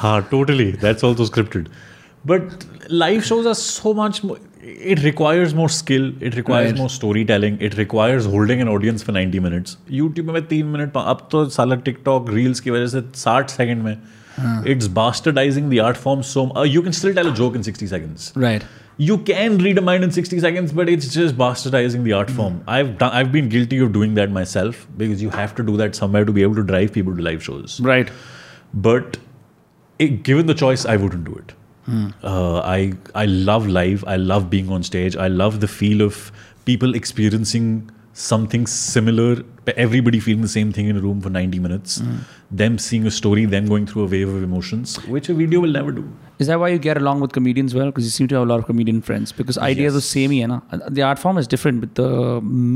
हाँ totally that's also scripted but live shows are so much it requires more skill it requires right. more storytelling it requires holding an audience for 90 minutes. Youtube में तीन minute अब तो साला tiktok reels की वजह से 60 सेकंड में it's bastardising the art form so you can still tell a joke in 60 seconds right you can read a mind in 60 seconds but it's just bastardizing the art form. Hmm. I've done, i've been guilty of doing that myself because you have to do that somewhere to be able to drive people to live shows. Right. But it, given the choice i wouldn't do it. Hmm. Uh, i i love live i love being on stage i love the feel of people experiencing something similar. Everybody feeling the same thing in a room for 90 minutes. Hmm. Them seeing a story them going through a wave of emotions which a video will never do Is that why you get along with comedians well? Because you seem to have a lot of comedian friends. Because idea तो Yes. same ही है ना. The art form is different, but the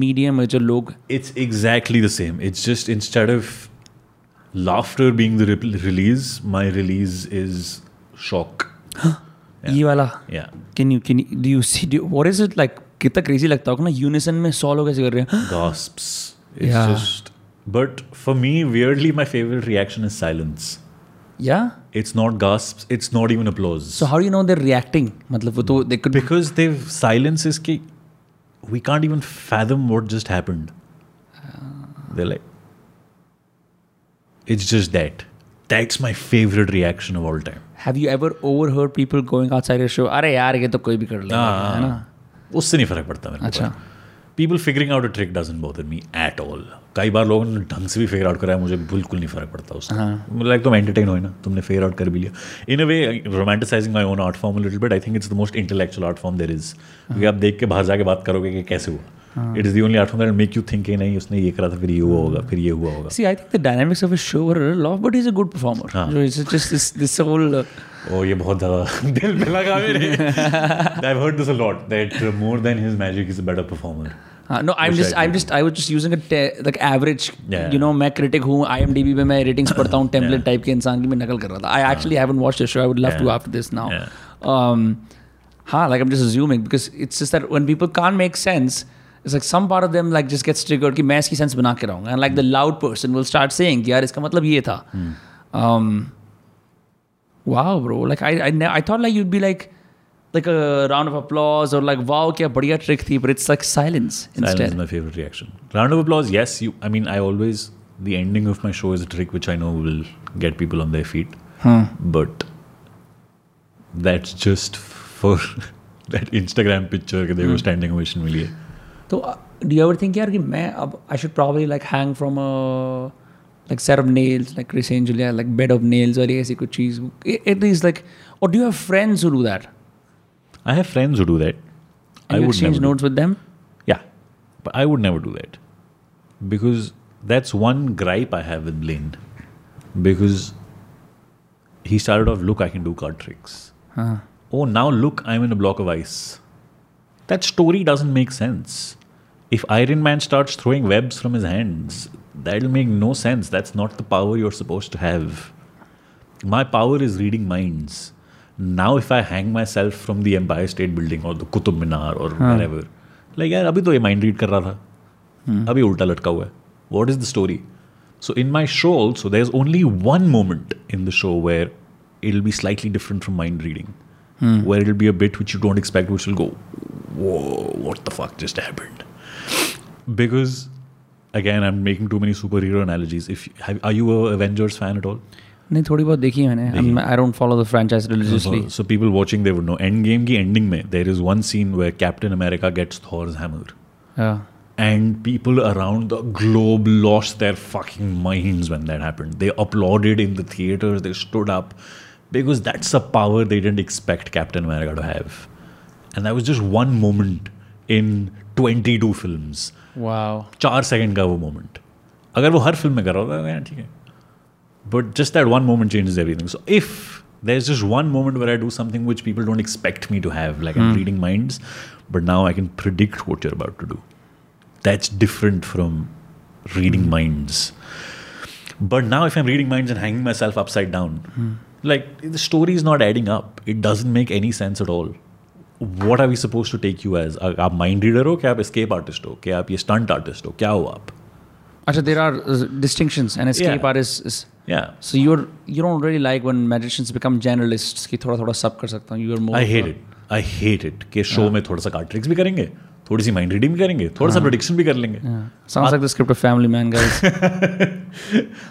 medium is जो लोग It's exactly the same. It's just instead of laughter being the re- release, my release is shock. ये वाला. Yeah. Can you can you do you see do, what is it like? कितना crazy लगता होगा ना unison में सौ लोग ऐसे कर रहे हैं Gasps. It's Yeah. just. But for me, weirdly, my favorite reaction is silence. yeah It's not gasps. It's not even applause. so how do you know they're reacting मतलब वो तो they could because they've silence is ki we can't even fathom what just happened. They're like, it's just that. That's my favorite reaction of all time. have you ever overheard people going outside a show अरे यार ये तो कोई भी कर लेगा हाँ, है ना उससे नहीं फर्क पड़ता मेरे को अच्छा people figuring out a trick doesn't bother me at all कई बार लोगों ने ढंग से भी फिगर आउट कराया मुझे बिल्कुल नहीं फ़र्क पड़ता उससे। लाइक तुम एंटरटेन हो ना तुमने फिगर आउट कर भी लिया। In a way romanticising my own art form little but I think it's the most intellectual art form there is क्योंकि आप देख के बाहर जाके बात करोगे कि कैसे हुआ। It is the only art form that make you think कि नहीं उसने ये करा था फिर ये हुआ होगा फिर ये हुआ होगा। See, I think the dynamics of his show were a lot, but he's a good performer. हाँ. So it's just this this whole. Uh, ओ ये बहुत ज़्यादा दिल पे लगा मेरे। I heard this a lot that more than his magic is a better performer no I am just I am just I was just using a like average you know मैं critic हूँ IMDb पे मैं ratings पढ़ता हूँ template type के इंसान की मैं नकल कर रहा था। I actually haven't watched the show I would love to after this now हाँ like I am just assuming because it's just that when people can't make sense it's like some part of them like just gets triggered कि मैं इसकी sense बना के रहूँगा। And like the loud person will start saying यार इसका मतलब ये था। Wow bro like I I thought like you'd be like like a round of applause or like wow kya badhiya trick thi but it's like silence silence is my favorite reaction. Round of applause yes you i mean i always the ending of my show is a trick which i know will get people on their feet. Huh. but that's just for that instagram picture they hmm. were standing ovation miliye. So uh, do you ever think yaar ki main ab i should probably like hang from a like set of nails like Criss Angelia like bed of nails or ऐसी कुछ चीज it is like or do you have friends who do that? I have friends who do that. and I you would exchange notes with them Yeah, but I would never do that because that's one gripe I have with Blaine. Because he started off, look, I can do card tricks. Uh-huh. Oh, now look, I'm in a block of ice. That story doesn't make sense. If Iron Man starts throwing webs from his hands, that'll make no sense. That's not the power you're supposed to have. My power is reading minds Now, if I hang myself from the Empire State Building or the Qutub Minar or wherever, like यार अभी तो ये mind read कर रहा था अभी उल्टा लटका हुआ है what is the story so in my show also there's only one moment in the show where it'll be slightly different from mind reading where it'll be a bit which you don't expect which will go whoa what the fuck just happened because again i'm making too many superhero analogies if have, are you a avengers fan at all नहीं थोड़ी बहुत देखी मैंने। I don't follow the franchise religiously so people watching they would know Endgame की ending में there is one scene where Captain America gets Thor's hammer and people around the globe lost their fucking minds when that happened they applauded in the theatre they stood up because that's a power they didn't expect Captain America to have and that was just one moment in 22 films wow 4 second का वो moment अगर वो हर film में कर रहा होता ठीक है। But just that one moment changes everything so if there's just one moment where I do something which people don't expect me to have, like I'm reading minds, but now I can predict what you're about to do. That's different from reading minds. But now, if I'm reading minds and hanging myself upside down, like the story is not adding up. It doesn't make any sense at all. What are we supposed to take you as? आ- आप mind reader हो क्या आप escape artist हो क्या आप ये stunt artist हो क्या हो आप अच्छा there are uh, distinctions and escape Yeah. artists is Yeah, so you're you don't really like when magicians become generalists कि थोड़ा थोड़ा सब कर सकता हूँ more I of hate a- it. I hate it कि शो में थोड़ा सा कार्ड ट्रिक्स भी करेंगे थोड़ी सी माइंड रीडिंग करेंगे थोड़ा सा प्रोडिक्शन भी कर लेंगे। समझ सकते script of Family Man guys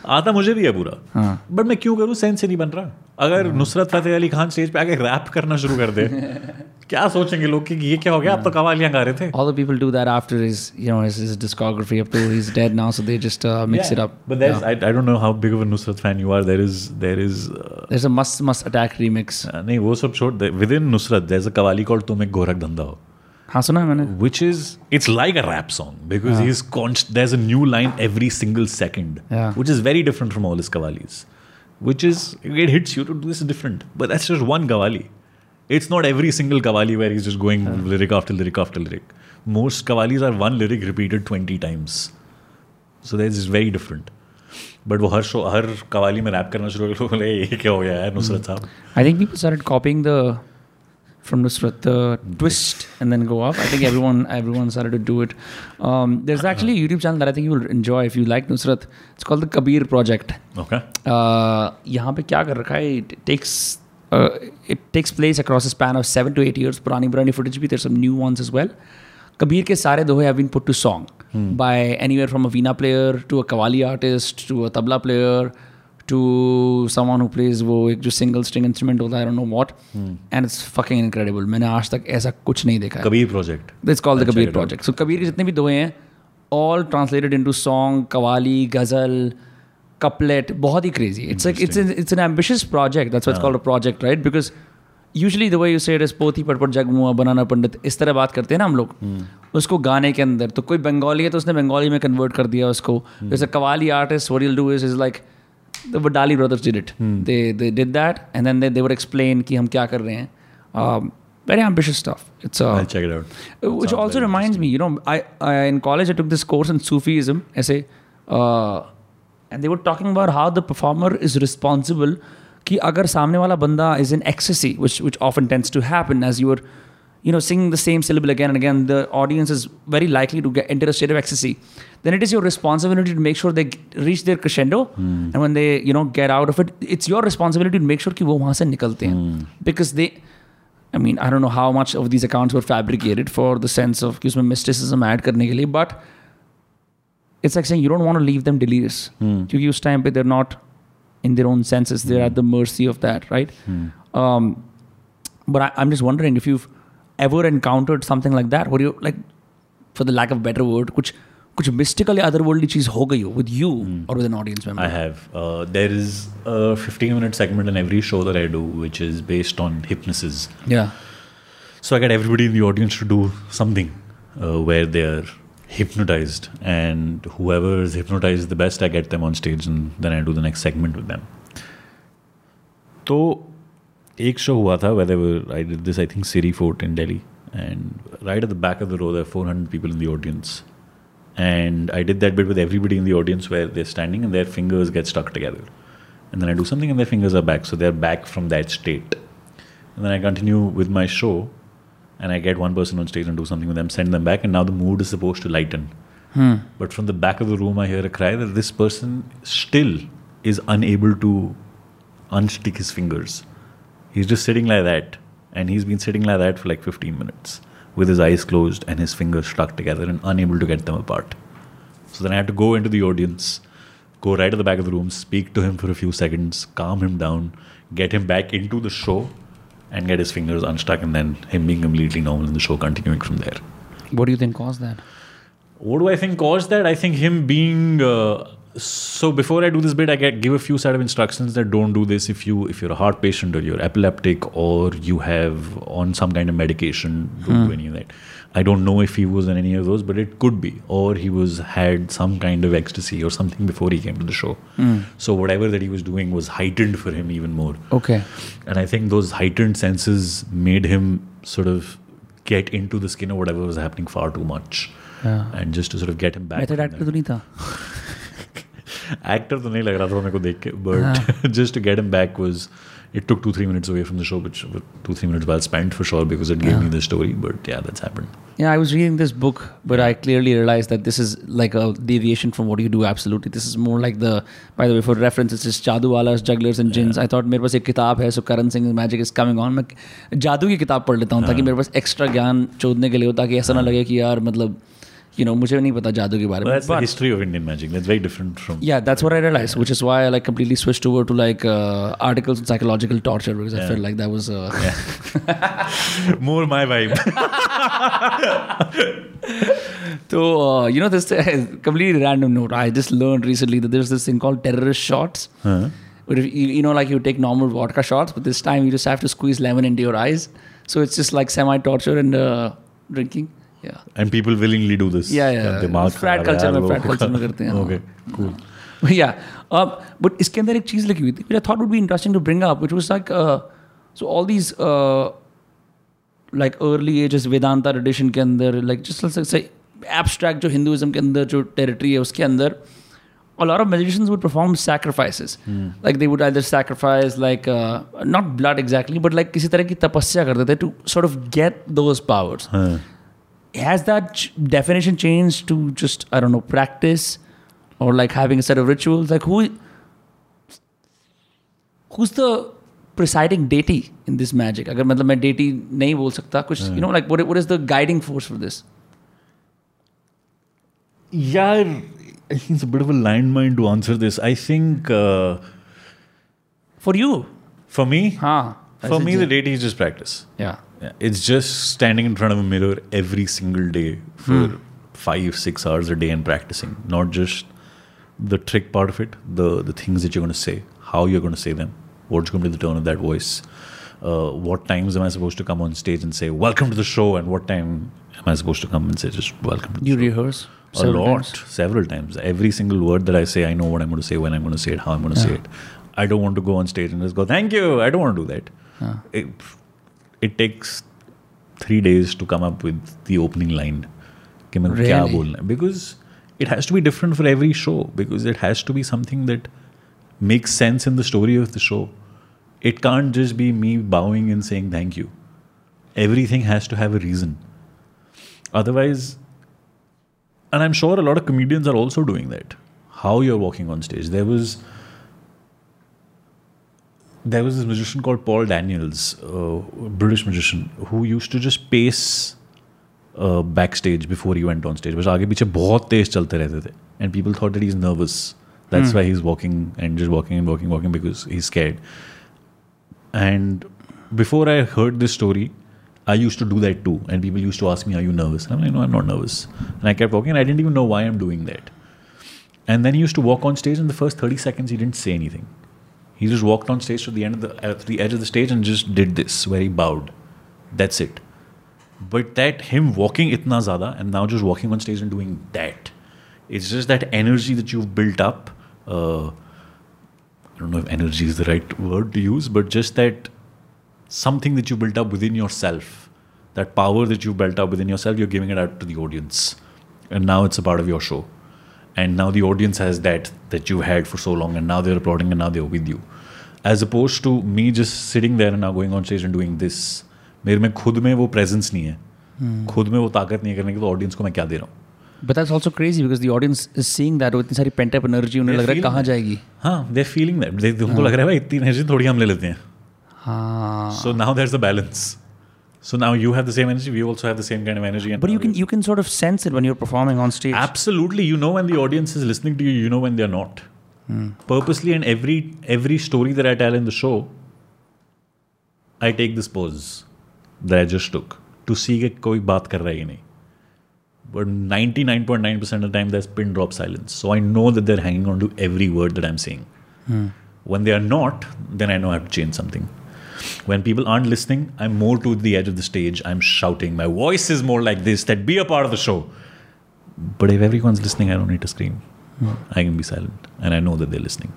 आता मुझे भी है पूरा। बट मैं क्यों करूँ? सेंस ही नहीं बन रहा। अगर नुसरत फतेह अली खान स्टेज पे आके रैप करना शुरू कर दे क्या सोचेंगे लोग कि ये क्या हो गया? आप तो कवालियाँ गा रहे थे। All the people do that after his you know his discography up to he is dead now so they just mix it up but there I I don't know how big of a Nusrat fan you are there is there is there is a must must attack remix नहीं वो सब छोड़ दे। Within Nusrat there is a qawwali called तुम एक गोरख धंधा हो। हाँ सुना है मैंने which is it's like a rap song because he's const there's a new line every single second Yeah. which is very different from all his kavalis which is it hits you to do this different. But that's just one Qawwali. It's not every single Qawwali where he's just going lyric after lyric after lyric. Most Qawwalis are one lyric repeated 20 times. So that's just very different. But वो हर show हर कवाली में rap करना शुरू कर बोले ये क्या हो गया है नुसरत साहब I think people started copying the from Nusrat, twist and then go up. I think everyone everyone started to do it. Um, there's actually a YouTube channel that I think you will enjoy if you like Nusrat. It's called the Kabir Project. Okay. Uh, यहाँ पे क्या कर रखा है? It takes it takes place across a span of seven to eight years पुरानी पुरानी footage भी there some new ones as well Kabir के सारे दोहे have been put to song by anywhere from a veena player to a qawwali artist to a tabla player to someone who plays वो एक जो single string instrument होता है know what and it's fucking incredible मैंने आज तक ऐसा कुछ नहीं देखा Kabir project it's call the Kabir project so Kabir के जितने भी दोहे हैं all translated into song qawwali ghazal couplet बहुत ही crazy it's it's it's an ambitious project that's what called why it's called a usually the way you said पोथी पटपट जगमुआ बनाना पंडित इस तरह बात करते हैं ना हम लोग। उसको गाने के अंदर तो कोई बंगाली है तो उसने बंगाली में कन्वर्ट कर दिया उसको। जैसे qawwali artist what do is is like the Wadali brothers did it. Hmm. They they did that, and then they, they would explain ki hum kya kar very ambitious stuff. It's uh, I'll check it out. Uh, which also reminds me, you know, I, in college I took this course in Sufism essay, uh, and they were talking about how the performer is responsible. Ki agar samne wala banda is in ecstasy, which which often tends to happen as you are, you know, singing the same syllable again and again, the audience is very likely to get into a state of ecstasy Then it is your responsibility to make sure they g- reach their crescendo, and when they you know get out of it, it's your responsibility to make sure कि वो वहाँ से निकलते हैं, because they. I mean, I don't know how much of these accounts were fabricated for the sense of कि उसमें mysticism add करने के लिए, but it's like saying you don't want to leave them delirious क्योंकि उस time पे they're not in their own senses, they're at the mercy of that, right? Um, but I, I'm just wondering if you've ever encountered something like that, where you like, for the lack of a better word, कुछ कुछ mystical या otherworldly चीज हो गई हो with you or with an audience member. I have. Uh, there is a 15 minute segment in every show that I do, which is based on hypnosis. yeah. So I get everybody in the audience to do something uh, where they're hypnotized, and whoever is hypnotized the best, I get them on stage, and then I do the next segment with them. तो एक show हुआ था where I did this I think Siri Fort in Delhi and right at the back of the row there are 400 people in the audience and I did that bit with everybody in the audience where they're standing and their fingers get stuck together. And then I do something and their fingers are back so they're back from that state. And then I continue with my show and I get one person on stage and do something with them send them back and now the mood is supposed to lighten. Hmm. But from the back of the room I hear a cry that this person still is unable to unstick his fingers. He's just sitting like that. And he's been sitting like that for like 15 minutes with his eyes closed and his fingers stuck together and unable to get them apart. So then I had to go into the audience, go right at the back of the room, speak to him for a few seconds, calm him down, get him back into the show, and get his fingers unstuck, and then him being completely normal in the show, continuing from there. What do you think caused that? What do I think caused that? I think him being uh, so. Before I do this bit, I get give a few set of instructions that don't do this if you if you're a heart patient or you're epileptic or you have on some kind of medication. Don't do any of that. I don't know if he was on any of those, but it could be, or he was had some kind of ecstasy or something before he came to the show. So whatever that he was doing was heightened for him even more. Okay. And I think those heightened senses made him sort of get into the skin of whatever was happening far too much. Yeah. And just to sort of get him back. Method from actor तो नहीं था. Actor तो नहीं लग रहा था मेरे को देख के but just to get am back was it took to three minutes away from the show which to three minutes well spend for sure because it gave me the story but या that's happened या I was reading this book but I clearly realise that this is like a deviation from what you do absolutely this is more like the by the way for reference is is जादू Jugglers and and Yeah. I thought, मेरे किताब है so Karan Singh magic is coming on. मैं जादू की किताब पढ़ लेता हूँ ताकि मेरे पास एक्स्ट्रा ज्ञान चोदने के लिए हो ताकि ऐसा ना लगे कि यार मतलब you know मुझे नहीं पता जादू के बारे well, में. that's the history of Indian magic that's very different from Yeah, that's what I realized, which is why I like completely switched over to like uh, articles on psychological torture because I felt like that was. Uh, more my vibe So, uh, you know, this completely random note. I just learned recently that there's this thing called terrorist shots. Where if you, you know, like you take normal vodka shots, but this time you just have to squeeze lemon into your eyes. So it's just like semi torture and uh, drinking. Yeah. and people willingly do this Yeah, yeah. दिमाग culture यार में- लोगों frat culture का। में करते हैं, हाँ. okay cool yeah. Uh, but इसके अंदर एक चीज़ लिखी हुई थी which I thought would be interesting to bring up, which was like uh, so all these uh, like early ages Vedanta tradition के अंदर like just let's like, say abstract जो Hinduism के अंदर जो territory है उसके अंदर a lot of magicians would perform sacrifices. Like they would either sacrifice like uh, not blood exactly, but like किसी तरह की तपस्या करते थे to sort of get those powers. हाँ Has that ch- definition changed to just I don't know practice or like having a set of rituals? Like who who's the presiding deity in this magic? अगर मतलब मैं deity नहीं बोल सकता कुछ you know like what what is the guiding force for this? Yeah, I think it's a bit of a landmine to answer this. I think uh, For you, for me, huh? for me, the deity is just practice. yeah. Yeah, it's just standing in front of a mirror every single day for five, six hours a day and practicing. Not just the trick part of it, the the things that you're going to say, how you're going to say them, what's going to be the tone of that voice, uh, what times am I supposed to come on stage and say "Welcome to the show," and what time am I supposed to come and say just "Welcome to the You show." rehearse a lot, times? several times. Every single word that I say, I know what I'm going to say, when I'm going to say it, how I'm going to say it. I don't want to go on stage and just go, thank you. I don't want to do that. It, it takes three days to come up with the opening line. कि मेरे को क्या Really? बोलना है. Because it has to be different for every show. Because it has to be something that makes sense in the story of the show. It can't just be me bowing and saying thank you. Everything has to have a reason. Otherwise, and I'm sure a lot of comedians are also doing that. How you're walking on stage. There was there was this magician called Paul Daniels, uh, a British magician, who used to just pace uh, backstage before he went on stage. बस आगे पीछे बहुत तेज चलते रहते थे. And people thought that he's nervous. That's why he's walking and just walking and walking, walking because he's scared. And before I heard this story, I used to do that too. And people used to ask me, Are you nervous? And I'm like, No, I'm not nervous. And I kept walking, and I didn't even know why I'm doing that. And then he used to walk on stage, and the first 30 seconds, he didn't say anything. He just walked on stage to the end of the, uh, the edge of the stage and just did this, where he bowed. That's it. But that him walking itna zada and now just walking on stage and doing that, it's just that energy that you've built up. Uh, I don't know if energy is the right word to use, but just that something that you built up within yourself, that power that you've built up within yourself, you're giving it out to the audience. And now it's a part of your show. And now the audience has that that you had for so long, and now they're applauding and now they're with you. As opposed to me just sitting there and now going on stage and doing this. मेरे में खुद में वो presence नहीं है hmm. खुद में वो ताकत नहीं है करने की तो ऑडियंस को मैं क्या दे रहा हूँ But that's also crazy because the audience is seeing that with इतनी सारी pent up energy उन्हें लग रहा है कहाँ जाएगी हाँ दे फीलिंग दैट उनको लग रहा है भाई इतनी एनर्जी थोड़ी हम ले लेते हैं हाँ So now there's a balance. So now you have the same energy, we also have the same kind of energy. And But you now can we- you can sort of sense it when you're performing on stage. absolutely you know when the audience is listening to you, you know when they're not. Purposely, and every every story that I tell in the show, I take this pose that I just took to see कि कोई बात कर रहा है या नहीं. But 99.9% of the time, there's pin drop silence. So I know that they're hanging on to every word that I'm saying. When they are not, then I know I have to change something. When people aren't listening, I'm more to the edge of the stage. I'm shouting. My voice is more like this, that be a part of the show. But if everyone's listening, I don't need to scream. I can be silent. And I know that they're listening.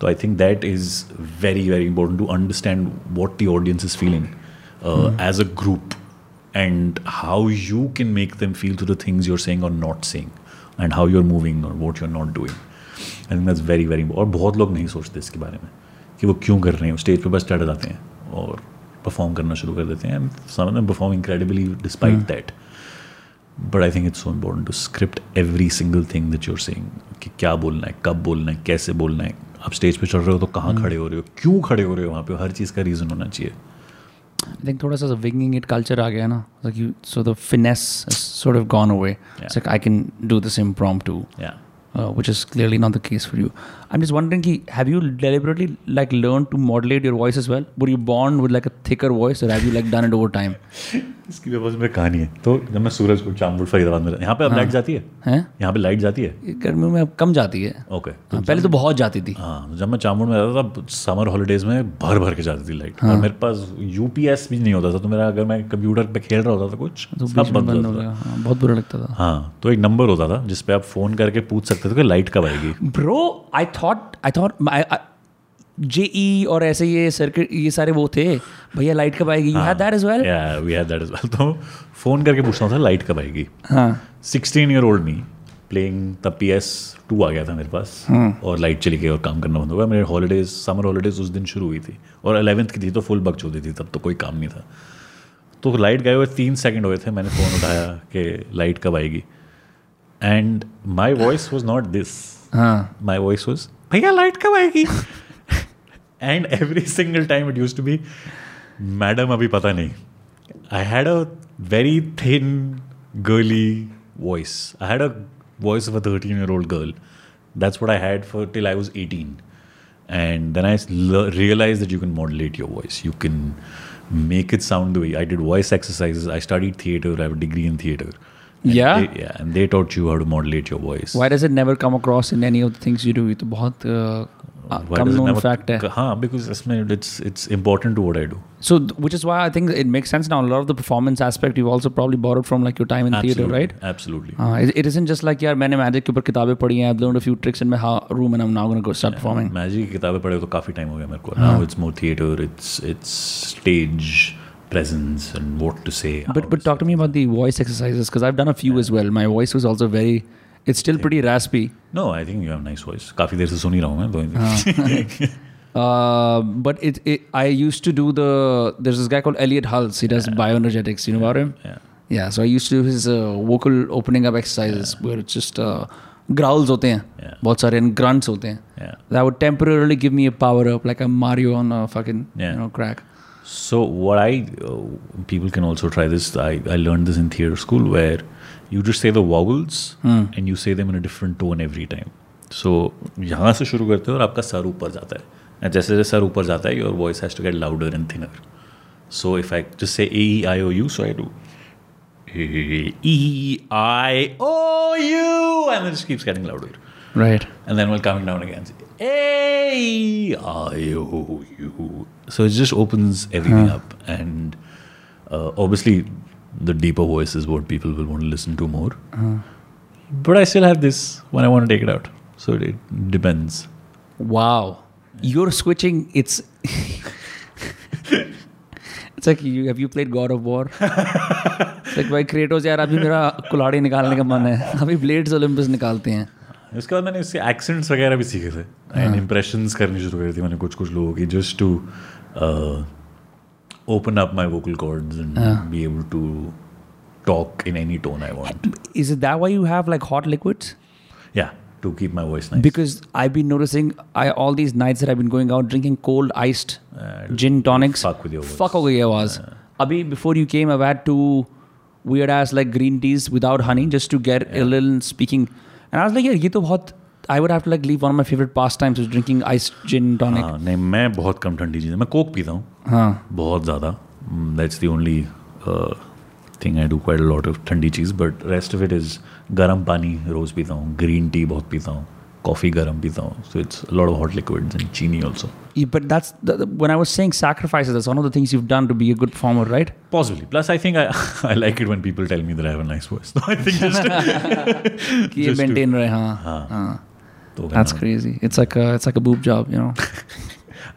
So I think that is very, very important to understand what the audience is feeling uh, as a group and how you can make them feel to the things you're saying or not saying and how you're moving or what you're not doing. I think that's very, very important. और बहुत लोग नहीं सोचते इसके बारे में कि वो क्यों कर रहे हैं? स्टेज पे बस चढ़ जाते हैं और परफॉर्म करना शुरू कर देते हैं। Some of them perform incredibly despite that but I think it's so important to script every single thing that you're saying कि क्या बोलना है कब बोलना है कैसे बोलना है। आप स्टेज पे चढ़ रहे हो तो कहाँ खड़े हो रहे हो? क्यों खड़े हो रहे हो? वहाँ पे हर चीज़ का रीज़न होना चाहिए। I think थोड़ा सा winging it culture आ गया ना। Like you so the finesse has sort of gone away. It's like I can do this impromptu, या uh, which is clearly not I'm just wondering, ki, have you deliberately like learned to modulate your voice as well? Were you born with like a thicker voice, or have you like done it over time? इसकी बस में कहानी है। तो जब मैं सूरज को चामपुर फरीदाबाद में यहाँ पे अब लाइट जाती है? हैं? यहाँ पे लाइट जाती है? ये गर्मियों में अब कम जाती है। ओके हाँ, पहले तो बहुत जाती थी। हाँ जब मैं चामुंड में रहता था समर हॉलीडेज में भर भर के जाती थी लाइट और मेरे पास यूपीएस भी नहीं होता था तो मेरा अगर मैं कंप्यूटर पे खेल रहा होता था कुछ तो सब बंद हो गया। हाँ, बहुत बुरा लगता था। हाँ तो एक नंबर होता था जिसपे आप फ़ोन करके पूछ सकते थे कि लाइट कब आएगी। Bro I thought I thought JE और ऐसे ये सर्किट ये सारे वो थे। भैया लाइट कब आएगी? You had that as well yeah we had that as well तो फ़ोन करके पूछता था लाइट कब आएगी? हाँ। 16 ईयर ओल्ड मी प्लेइंग तब पी एस टू आ गया था मेरे पास। और लाइट चली गई और काम करना बंद हो गया। मेरे हॉलीडेज समर हॉलीडेज उस दिन शुरू हुई थी। और अलेवेंथ की थी तो फुल बक चौथी थी तब तो कोई काम नहीं था। तो लाइट गए हुए तीन सेकंड हुए थे मैंने फ़ोन उठाया कि लाइट कब आएगी? And my voice was not this हाँ माई वॉइस वॉज भैया लाइट कब आएगी and every single time it used to be madam अभी पता नहीं I had a very thin girly voice I had a voice of a 13 year old girl that's what i had for till i was 18 and then i l- realized that you can modulate your voice you can make it sound the way i did voice exercises i studied theater i have a degree in theater And Yeah? they, yeah and they taught you how to modulate your voice Why does it never come across in any of the things you do? ये तो बहुत uh, Why come does it known never- fact है. हाँ because इसमें it's it's important to what I do. So th- which is why I think it makes sense now. A lot of the performance aspect you've also probably borrowed from like your time in theater, Absolutely, right? Absolutely. Uh, it, it isn't just like यार मैंने magic के ऊपर किताबें पढ़ी हैं I've learned a few tricks in my ha- room and I'm now gonna go start performing. Magic की किताबें पढ़े तो काफी टाइम हो गया मेरे को. Now it's more theater. It's it's stage presence and what to say. how But but to talk to me about the voice exercises because I've done a few as well. My voice was also very. It's still pretty raspy. say. No, I think you have nice voice. काफी देर से सुन ही रहा हूँ मैं. तो Uh, but it, it I used to do the there's this guy called Elliot Hulse. He does bioenergetics. You know about him? yeah. Yeah. So I used to do his uh, vocal opening up exercises where it's just uh, growls होते हैं Yeah. बहुत सारे and grunts होते हैं. Yeah. That would temporarily give me a power up like a Mario on a fucking Yeah. you know crack. So what I uh, people can also try this. I, I learned this in theater school where you just say the vowels and you say them in a different tone every time. So यहाँ से शुरू करते हो और आपका sir ऊपर जाता है and जैसे जैसे सर ऊपर जाता है your voice has to get louder and thinner. So if I just say A E I O U, so I do A E I O U and then it just keeps getting louder. Right. And then while coming down again, say, A I O U. So it just opens everything up. And uh, obviously, the deeper voice is what people will want to listen to more. But I still have this when I want to take it out. So it depends. Wow. You're switching. It's. it's like you have you played God of War? it's like भाई Kratos यार अभी मेरा कुल्हाड़ी निकालने का मन है अभी ब्लेड्स ओलंपस निकालते हैं उसके बाद मैंने उसके एक्सेंट्स वगैरह भी सीखे थे एंड इम्प्रेशंस करनी शुरू करी थी मैंने कुछ कुछ लोगों की just to open up my vocal cords and be able to talk in any tone I want Is it that why you have like hot liquids? या to keep my voice nice Because I've been noticing I all these nights that I've been going out drinking cold iced Uh, gin tonics. fuck with your voice. Fuck हो गई आवाज़. अभी before you came, I've had two weird ass like green teas without honey just to get yeah. a little speaking. And I was like, yeah, ये तो बहुत. I would have to like leave one of my favorite pastimes is drinking iced gin tonic. हाँ नहीं मैं बहुत कम ठंडी चीज़ें मैं कोक पीता हूँ हाँ. बहुत ज़्यादा that's the only thing I do quite lot of ठंडी चीज़ but rest of it is गर्म पानी रोज़ पीता हूँ ग्रीन टी बहुत पीता हूँ coffee garam pizza, so it's a lot of hot liquids and chini also. Yeah, but that's the, the, when i was saying sacrifices that's one of the things you've done to be a good farmer right? Possibly. Plus i think i, I like it when people tell me that i have a nice voice. So i think just, just maintain to, haan, haan. Haan. That's crazy. It's like a, it's like a boob job you know?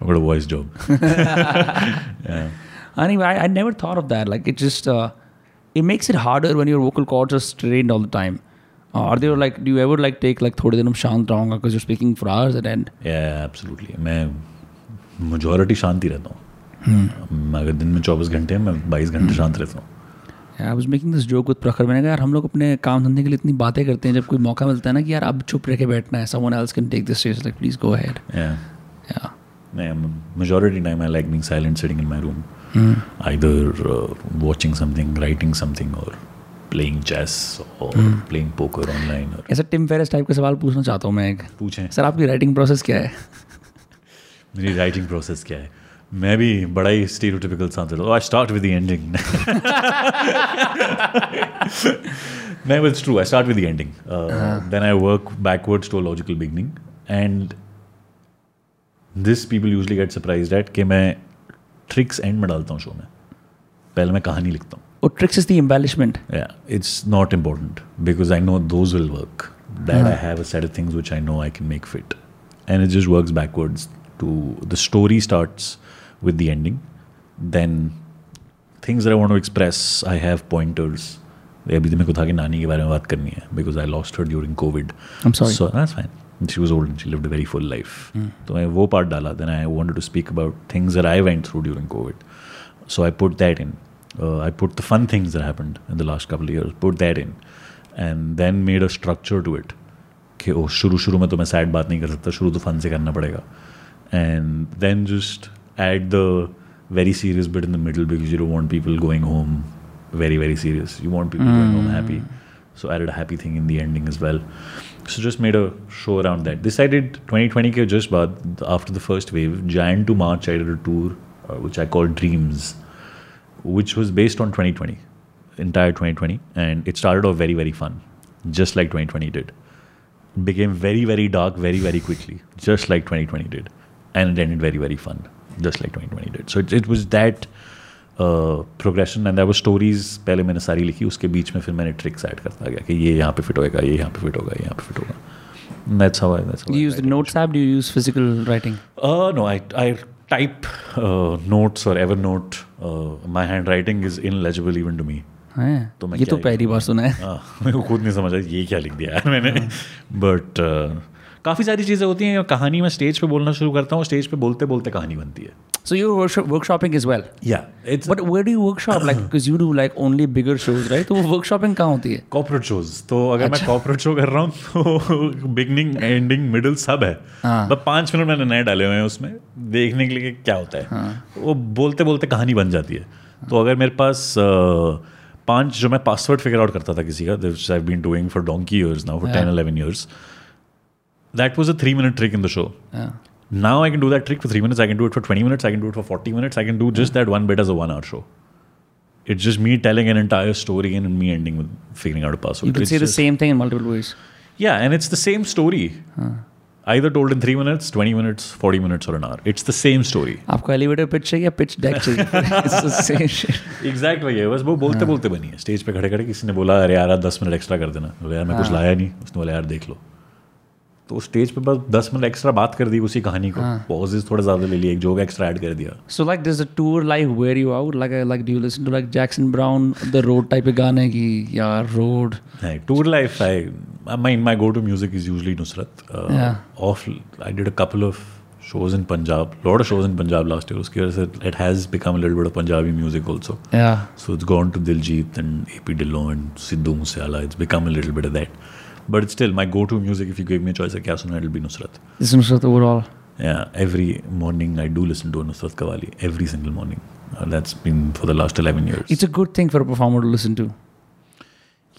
I've got a voice job. Yeah. anyway I, I, never thought of that. Like it just uh, it makes it harder when your vocal cords are strained all the time. Uh, are there like do you ever like take like थोड़े दिन हम शांत रहूँगा because you're speaking for hours at end? Yeah, absolutely. मैं majority शांति रहता हूँ अगर दिन में चौबीस घंटे हैं मैं बाईस घंटे शांत रहता हूँ Yeah, I was making this joke with प्रखर मैंने कहा यार हम लोग अपने काम धंधे के लिए इतनी बातें करते हैं जब कोई मौका मिलता है ना कि यार अब चुप रह के बैठना है someone else can take this stage like please go ahead. Yeah. Yeah. नहीं majority time I like being silent sitting in my room hmm. either uh, watching something writing something or playing chess और playing poker online ऐसा Tim Ferriss type का सवाल पूछना चाहता हूँ मैं एक। पूछें। सर आपकी राइटिंग प्रोसेस क्या है? मेरी राइटिंग प्रोसेस क्या है? मैं भी बड़ा ही स्टीरियोटिपिकल सांसद I start with the ending मैं it's true I start with the ending then I work backwards to logical beginning and this people usually get surprised that कि मैं ट्रिक्स एंड में डालता हूँ शो में। पहले मैं कहानी लिखता हूँ। Oh, tricks is the embellishment. yeah, it's not important because I know those will work. That I have a set of things which I know I can make fit, and it just works backwards. To the story starts with the ending, then things that I want to express. I have pointers. अभी तो मेरे को था कि नानी के बारे में बात करनी है because I lost her during COVID. I'm sorry. So that's fine. She was old and she lived a very full life. तो मैं वो part डाला. Then I wanted to speak about things that I went through during COVID. So I put that in. Uh, I put the fun things that happened in the last couple of years, put that in, and then made a structure to it. कि ओ शुरू शुरू में तो मैं sad बात नहीं कर सकता शुरू तो फन से करना पड़ेगा and then just at the very serious bit in the middle because you want people going home very very serious you want people going home happy so added a happy thing in the ending as well so just made a show around that decided 2020 ke just baad after the first wave jan to march i did a tour uh, which i called dreams which was based on 2020 entire 2020 and it started off very very fun just like 2020 did became very very dark very very quickly just like 2020 did and it ended very very fun just like 2020 did so it, it was that progression and वो stories पहले मैंने सारी लिखी उसके बीच में फिर मैंने tricks add करता गया कि ये यहाँ पे फिट होएगा ये यहाँ पे फिट होगा ये यहाँ पे फिट होगा that's how I that's how Do you I use the write it. notes app? Do you use physical writing? Uh, no, I I type notes और Evernote my handwriting is illegible even to me तो मैं ये तो पहली बार सुना है। हाँ, मेरे को खुद नहीं समझ आया ये क्या लिख दिया यार मैंने? हाँ। बट काफ़ी सारी चीज़ें होती हैं कहानी मैं स्टेज पे बोलना शुरू करता हूँ स्टेज पे बोलते बोलते कहानी बनती है So you're workshop, workshopping as well. या it's But where do you workshop? Like, because you do like only bigger shows, right? तो वो workshopping कहाँ होती है? कॉर्पोरेट शोज़ तो अगर मैं कॉर्पोरेट शो कर रहा हूँ तो बिगनिंग एंडिंग मिडिल सब है हाँ। बस पाँच मिनट मैंने नए डाले हुए हैं उसमें देखने के लिए क्या होता है हाँ। वो बोलते बोलते कहानी बन जाती है तो अगर मेरे पास पाँच जो मैं पासवर्ड फिगर आउट करता था किसी का been doing for donkey years now for ten eleven years that was a three minute trick in the show हाँ. Now I can do that trick for three minutes. I can do it for 20 minutes. I can do it for 40 minutes. I can do just that one bit as a one hour show. It's just me telling an entire story and me ending with figuring out a password. You can It's say the just- same thing in multiple ways. Yeah, and it's the same story. Either told in three minutes, 20 minutes, 40 minutes, or an hour. It's the same story. आपको elevator pitch चाहिए या pitch deck चाहिए It's the same shit. Exact वही है बस वो बोलते बोलते बनी है स्टेज पे खड़े खड़े किसी ने बोला अरे यार दस मिनट एक्स्ट्रा कर देना बोले यार मैं कुछ लाया नहीं उसने बोला यार देख लो तो स्टेज पे बस दस मिनट एक्स्ट्रा बात कर दी उसी कहानी को पॉजेज थोड़ा ज़्यादा ले लिए एक जोक एक्स्ट्रा ऐड कर दिया like does the tour like wear you out? Like uh, like do you listen to like Jackson Brown the road type of गाने की यार road tour life I my my go to music is usually Nusrat of I did a couple of shows in Punjab, lot of shows in Punjab last year. वजह से it has become a little bit of Punjabi music also. yeah So it's gone to Diljit and AP Dillon and Sidhu Moosewala. It's become a little bit of that. but it's still my go-to music. If you gave me a choice, I guess it'll be Nusrat. It's Nusrat overall. Yeah, every morning I do listen to Nusrat Qawwali. every single morning. Uh, that's been for the last eleven years. It's a good thing for a performer to listen to.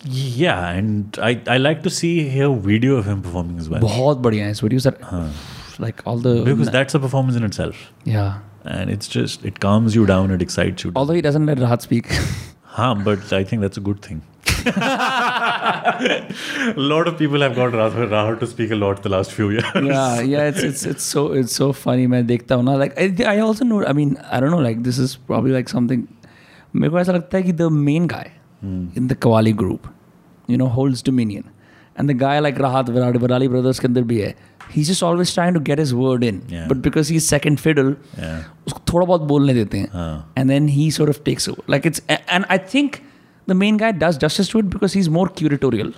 Yeah, and I I like to see a video of him performing as well. बहुत बढ़िया है his videos like all the because that's a performance in itself. Yeah, and it's just it calms you down, it excites you. Down. Although he doesn't let Rahat speak. हाँ, but I think that's a good thing a lot of people have got Rahat to speak a lot the last few years. Yeah, yeah, it's it's it's so it's so funny. मैं देखता like I, I also know I mean I don't know like this is probably like something the main guy hmm. in the Qawwali group you know holds dominion and the guy like Rahat Virali Virali brothers can there be? he's just always trying to get his word in yeah. but because he's second fiddle yeah. थोड़ा बहुत बोलने देते हैं and then he sort of takes over like it's and I think the main guy does justice to it because he is more curatorial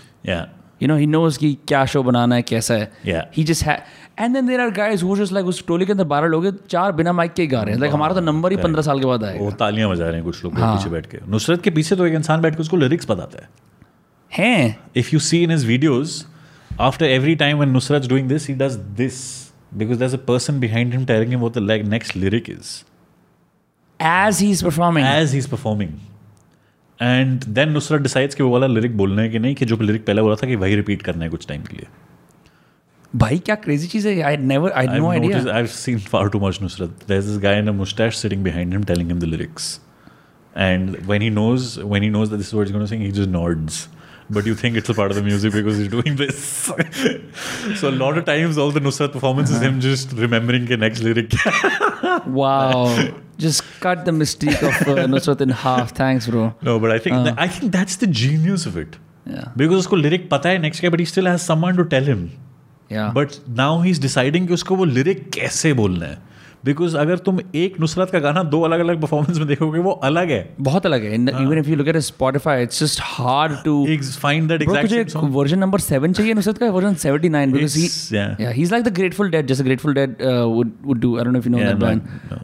you know he knows कि क्या show बनाना है कैसा है. ही जस्ट है and then there are guys who like उस टोली के अंदर बारह लोग चार बिना माइक के ही गा रहे हैं. लाइक हमारा तो नंबर ही पंद्रह साल के बाद आए वो तालियाँ बजा रहे हैं कुछ लोग हाँ. पीछे बैठ के. नुसरत के पीछे तो एक इंसान बैठ के उसको लिरिक्स बताता है. हैं. If you see in his videos after every time when Nusrat doing this he does this because there a person behind him telling him what the like next lyric is as he is performing as he is performing and then Nusrat decides कि वो वाला lyric बोलना है कि नहीं कि जो lyric पहले बोला था कि वही रिपीट करना है कुछ टाइम के लिए। भाई क्या क्रेजी चीज़ है? I never I no idea I have seen far too much Nusrat there is this guy in a moustache sitting behind him telling him the lyrics and when he knows when he knows that this word is gonna sing he just nods But you think it's a part of the music because he's doing this. so a lot of times all the Nusrat performance is him just remembering the next lyric. wow just cut the mystique of uh, Nusrat in half thanks bro no, but I think I think that's the genius of it. yeah Because उसको lyric पता है next guy, but he still has someone to tell him. yeah but now he is deciding कि उसको वो lyric कैसे बोलना है because अगर तुम एक नुसरत का गाना दो अलग अलग परफॉर्मेंस में देखोगे वो अलग है। बहुत अलग है। Even if you look at Spotify it's just hard to find that exact song version number 7 चाहिए नुसरत का वर्जन 79 बिकॉज़ ही या he is like the Grateful Dead जैसे Grateful Dead would would do I don't know if you know that band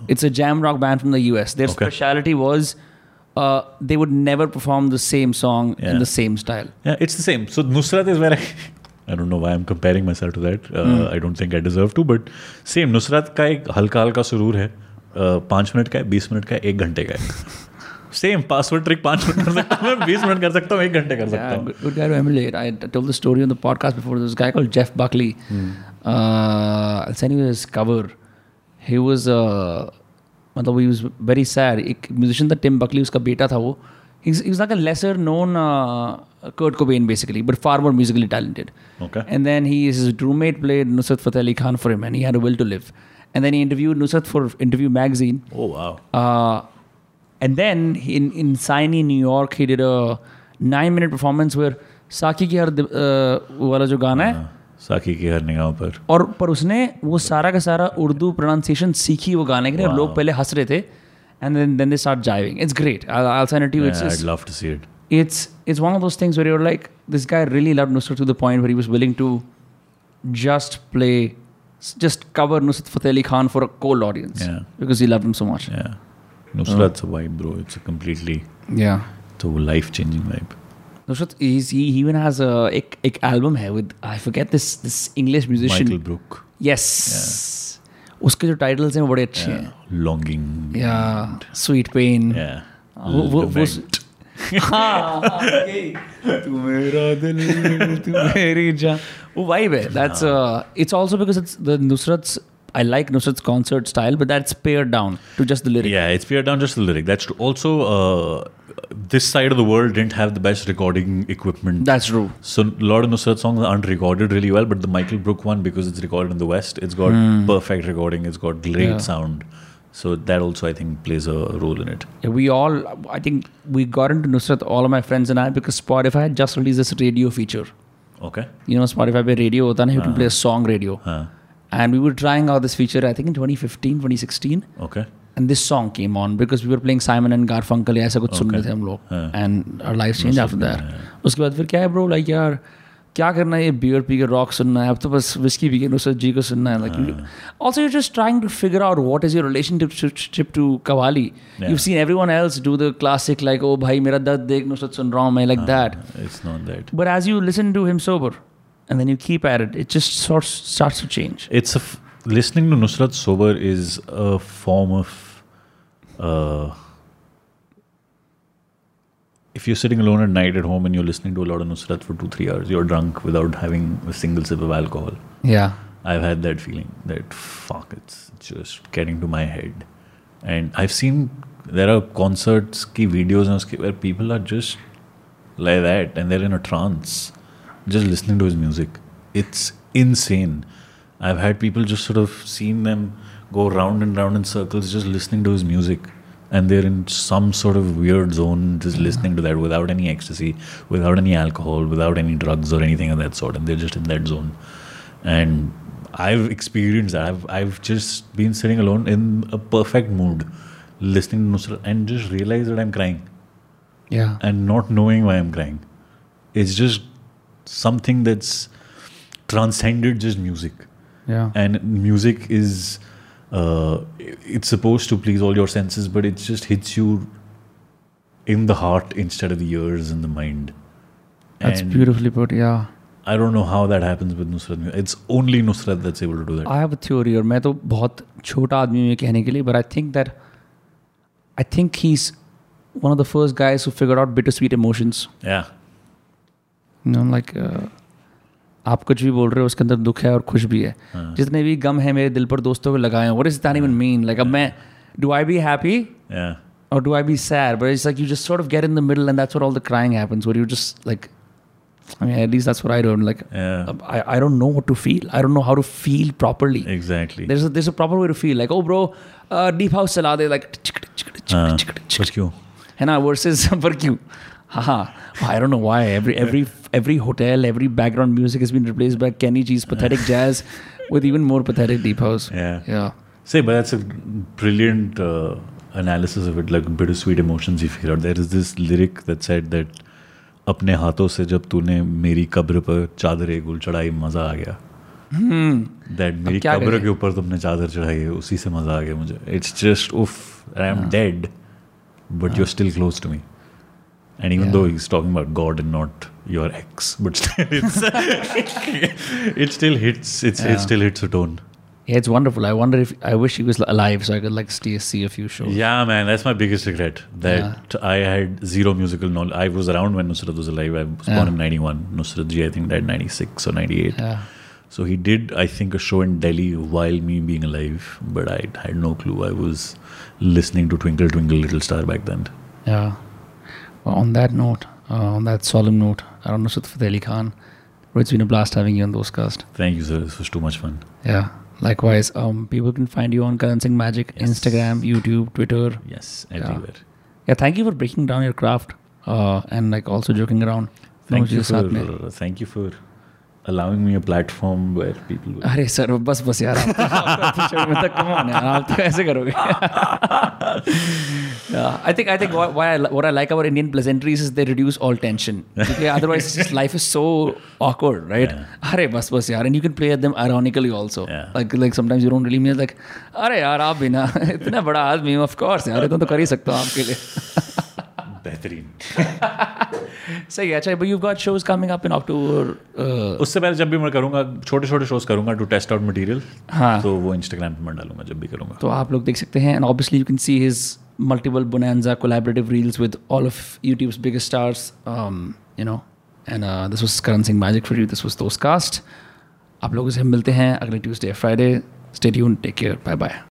it's a jam rock band from the US their speciality was Uh, they would never perform the same song yeah. in the same style. Yeah, it's the same. So Nusrat is where I I don't know why I am comparing myself to that I don't think I deserve to but same Nusrat का एक हल्का हल्का सुरूर है। uh, पाँच minute का है बीस minute का है एक घंटे का है। सेम पासवर्ड ट्रिक पाँच मिनट कर सकता हूँ बीस मिनट कर सकता हूँ एक घंटे कर सकता हूँ। Good guy MLA I told the story on the podcast before this guy called Jeff Buckley I his cover he was मतलब ही वाज वेरी सैड एक म्यूजिशियन था टिम बकली उसका बेटा था वो. Is like a lesser known Kurt Cobain basically, but far more musically talented. Okay. And then he, his roommate played Nusrat Fateh Ali Khan for him, and he had a will to live. And then he interviewed Nusrat for Interview Magazine. Oh wow. Uh, and then in in Siny, New York, he did a nine minute performance where साकी की हर uh, वाला जो गाना है साकी की हर निगाह पर और पर उसने वो सारा का सारा उर्दू प्रोनाउंसिएशन सीखी वो गाने के लिए लोग पहले हंस रहे थे and then then they start jiving it's great I send it I'd it's love to see it. it's it's one of those things where you're like this guy really loved Nusrat to the point where he was willing to just play just cover Nusrat Fateh Ali Khan for a cold audience Yeah. because he loved him so much Yeah. Nusrat's a vibe, bro. It's a completely yeah it's a life-changing vibe. Nusrat, he's, he he even has a एक एक album है with I forget this this English musician. Michael Brook. Yes. उसके जो titles हैं वो बड़े अच्छे हैं. Longing. Yeah. Sweet Pain. Yeah. वो वो वो Lament. हाँ तू मेरा दिल तू मेरी जान वो vibe है. That's uh it's also because it's the Nusrat's I like Nusrat's concert style, but that's pared down to just the lyric. Yeah, it's pared down just the lyric. That's true. Also, uh, this side of the world didn't have the best recording equipment. That's true. so a lot of Nusrat songs aren't recorded really well, but the Michael Brook one, because it's recorded in the West, it's got perfect recording. It's got great Hmm. Yeah. sound. So that also, I think, plays a role in it. Yeah, we all, I think we got into Nusrat, all of my friends and I, because Spotify had just released this radio feature. Okay. You know, Spotify पे radio होता ना, you can play a song radio. Huh. And we were trying out this feature, I think in 2015, 2016. Okay. And this song came on because we were playing Simon and Garfunkel या ऐसा कुछ सुन रहे थे हम लोग. हाँ. And our lives changed after that. उसके बाद फिर क्या है bro, like यार क्या करना है? ये बियर पी के रॉक सुनना है अब तो बस विस्की पी के नुसरत जी को सुनना है like also you just trying to figure out what is your relationship to qawwali you seen everyone else do the classic like ओ भाई मेरा दर्द देख नुसरत सुन रहा हूँ मैं like that but as you listen to him sober and then you keep at it it just sort starts to change it's listening to Nusrat sober is a form of uh, if you're sitting alone at night at home and you're listening to a lot of Nusrat for two three hours, you're drunk without having a single sip of alcohol. Yeah. I've had that feeling that fuck, it's just getting to my head. And I've seen there are concerts ki videos and uske where people are just like that and they're in a trance, just listening to his music. It's insane. I've had people just sort of seen them go round and round in circles just listening to his music. And they're in some sort of weird zone, just listening to that without any ecstasy, without any alcohol, without any drugs or anything of that sort. And they're just in that zone and I've experienced that. I've I've just been sitting alone in a perfect mood, listening to Nusrat, and just realized that I'm crying Yeah. and not knowing why I'm crying. It's just something that's transcended just music, Yeah. and music is Uh, it's supposed to please all your senses, but it just hits you in the heart instead of the ears and the mind. That's And beautifully put. Yeah. I don't know how that happens with Nusrat. It's only Nusrat that's able to do that. I have a theory और मैं तो बहुत छोटा आदमी हूँ ये कहने के लिए but I think that I think he's one of the first guys who figured out bittersweet emotions. Yeah. You know, like uh, आप कुछ भी बोल रहे हो उसके अंदर दुख है और खुश भी है जितने भी गम है मेरे दिल पर दोस्तों को लगाए हैं what is that even mean like अब मैं do I be happy or do I be sad? But it's like you just sort of get in the middle, and that's where all the crying happens. Where you just I mean, at least that's what I do. I'm like, Yeah. I, I don't know what to feel. I don't know how to feel properly. Exactly. There's a there's a proper way to feel. Like, oh, bro, uh, deep house चला दे like, हाँ, पर क्यों है ना versus पर क्यों? Haha. I don't know why. Every every every hotel, every background music has been replaced by Kenny G's pathetic jazz with even more pathetic deep house. Yeah. Yeah. Say, but that's a brilliant uh, analysis of it, like bittersweet emotions you feel out. There is this lyric that said that अपने हाथों से जब तूने मेरी कब्र पर चादर गुल चढ़ाई मज़ा आ गया दैट मेरी क्या कब्र करें? के ऊपर तुमने चादर चढ़ाई है उसी से मज़ा आ गया मुझे इट्स जस्ट उफ I am dead but you still close to me and even Yeah. though he's talking about God and not your ex, but still it's it still hits it's Yeah. it still hits a tone. Yeah, it's wonderful. I wonder if I wish he was alive so I could like see, see a few shows. Yeah, man, that's my biggest regret. That I had zero musical knowledge. I was around when Nusrat was alive. I was Yeah. born in '91. Nusrat ji, I think, died '96 or '98. Yeah. So he did, I think, a show in Delhi while me being alive. But I had no clue. I was listening to Twinkle Twinkle Little Star back then. Yeah. Well, on that note, uh, on that solemn note, Arun Nusrat Fateh Ali Khan, it's been a blast having you on Dostcast. Thank you, sir. This was too much fun. Yeah. Likewise, um, people can find you on Karan Singh Magic, yes. Instagram, YouTube, Twitter. Yes, everywhere. Yeah. yeah. thank you for breaking down your craft uh, and like also joking around. Thank you for, thank you for allowing me a platform where people. Will, अरे sir बस बस यार तो- तो में तक कम यार आप तो ऐसे करोगे I think I think why I, what I like about Indian pleasantries is they reduce all tension because otherwise just life is so awkward right अरे बस बस यार and you can play at them ironically also Yeah. like like sometimes you don't really mean like अरे यार आप भी ना इतना बड़ा आदमी हो of course यार इतना तो कर ही सकता हूँ आपके लिए बेहतरीन। सही है अच्छा you got shows coming up in October उससे पहले जब भी मैं करूँगा छोटे छोटे शोज़ करूँगा टू टेस्ट आउट मटेरियल हाँ। तो वो इंस्टाग्राम पर मैं डालूँगा जब भी करूँगा। तो आप लोग देख सकते हैं and obviously you can see his multiple bonanza collaborative reels with all of YouTube biggest stars you know and this was Karan Singh magic for you this was Dost cast आप लोगों से हम मिलते हैं अगले Tuesday Friday state take care bye bye